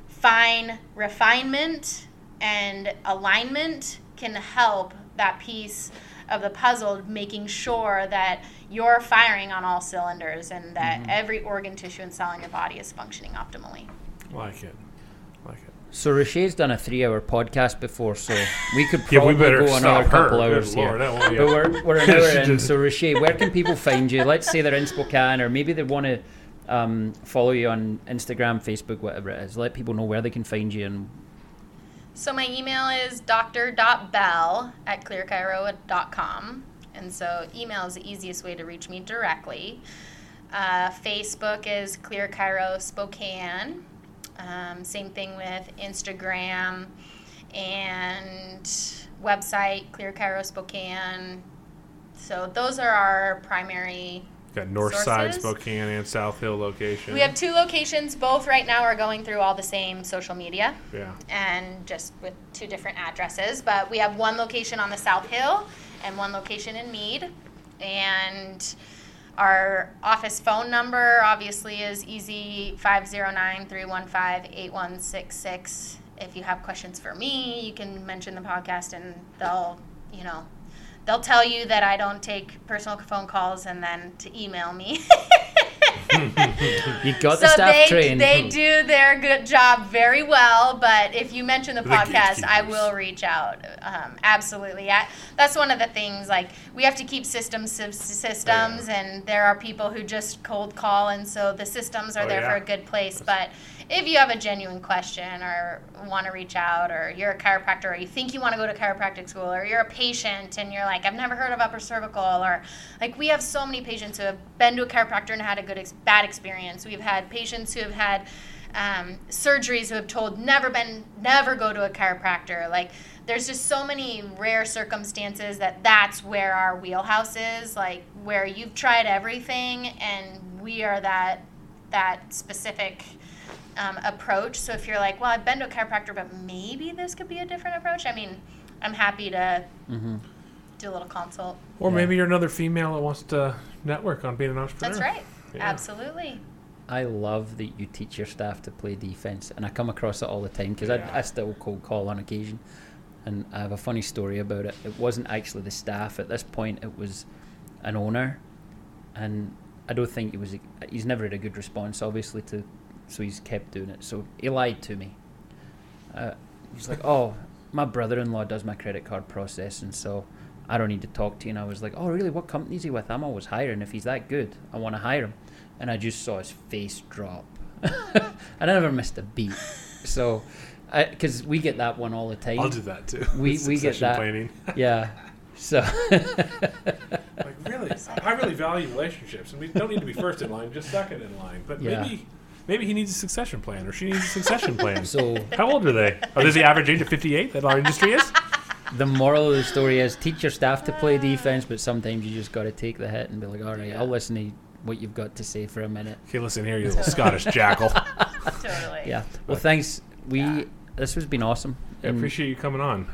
fine refinement and alignment can help that piece of the puzzle making sure that you're firing on all cylinders and that mm-hmm. every organ tissue and cell in your body is functioning optimally like it like it so Riche's done a three-hour podcast before, so we could probably yeah, we go another couple her. hours here. Lord, but we're, we're an hour in. So Riche, where can people find you? Let's say they're in Spokane, or maybe they want to um, follow you on Instagram, Facebook, whatever it is. Let people know where they can find you. And so my email is dr.bell at clearchiro.com. And so email is the easiest way to reach me directly. Uh, Facebook is Clear Chiro Spokane. Um, same thing with Instagram and website, Clear Chiro Spokane. So those are our primary. Got North sources. Side Spokane and South Hill location. We have two locations. Both right now are going through all the same social media. Yeah. And just with two different addresses. But we have one location on the South Hill and one location in Mead. And our office phone number obviously is easy 509 315 8166. If you have questions for me, you can mention the podcast and they'll, you know, they'll tell you that I don't take personal phone calls and then to email me. You got the staff they trained. they do their good job very well. But if you mention the The podcast, I will reach out. Um, absolutely, I, that's one of the things. Like we have to keep systems sys- systems, and there are people who just cold call, and so the systems are Oh, there yeah. for a good place. But if you have a genuine question or want to reach out, or you're a chiropractor, or you think you want to go to chiropractic school, or you're a patient and you're like, I've never heard of upper cervical, or like we have so many patients who have been to a chiropractor and had a good ex- bad experience. We've had patients who have had um, surgeries who have told never been never go to a chiropractor. Like there's just so many rare circumstances that that's where our wheelhouse is. Like where you've tried everything and we are that that specific um, approach. So if you're like, well, I've been to a chiropractor, but maybe this could be a different approach. I mean, I'm happy to Mm-hmm. do a little consult. Or Yeah. maybe you're another female that wants to network on being an entrepreneur. That's right. Yeah. Absolutely. I love that you teach your staff to play defense, and I come across it all the time because Yeah. I, I still cold call on occasion, and I have a funny story about it. It wasn't actually the staff at this point; it was an owner, and I don't think he was. He's never had a good response, obviously, to, so he's kept doing it. So he lied to me. Uh, he's like, "Oh, my brother-in-law does my credit card process, and so." I don't need to talk to you. And I was like, oh, really? What company is he with? I'm always hiring. If he's that good, I want to hire him. And I just saw his face drop. I never missed a beat. So, because we get that one all the time. I'll do that too. We- we get that. planning. Yeah. So, Like really, I really value relationships, and we don't need to be first in line, just second in line. But Yeah. maybe, maybe he needs a succession plan, or she needs a succession plan. so How old are they? Oh, is the average age of 58 that our industry is? the moral of the story is teach your staff to play defense, but sometimes you just got to take the hit and be like, all right, I'll listen to what you've got to say for a minute. Okay, listen here, you little Scottish jackal. Totally. Yeah. Well, thanks. We this has been awesome. I appreciate you coming on.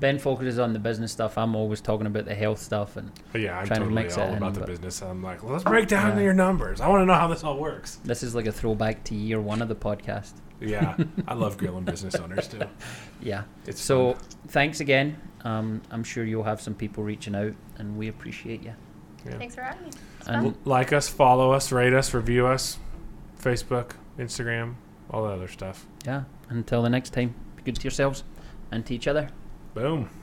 Ben focuses on the business stuff. I'm always talking about the health stuff, and But yeah, I'm Trying to totally mix it all in, about the business. I'm like, well, let's break down Yeah. your numbers. I want to know how this all works. this is like a throwback to year one of the podcast. Yeah, I love grilling business owners too. Yeah. It's So fun. thanks again. Um, I'm sure you'll have some people reaching out, and we appreciate you. Yeah. Thanks for having me. It's And fun. like us, follow us, rate us, review us, Facebook, Instagram, all that other stuff. yeah, until the next time, be good to yourselves and to each other. Boom.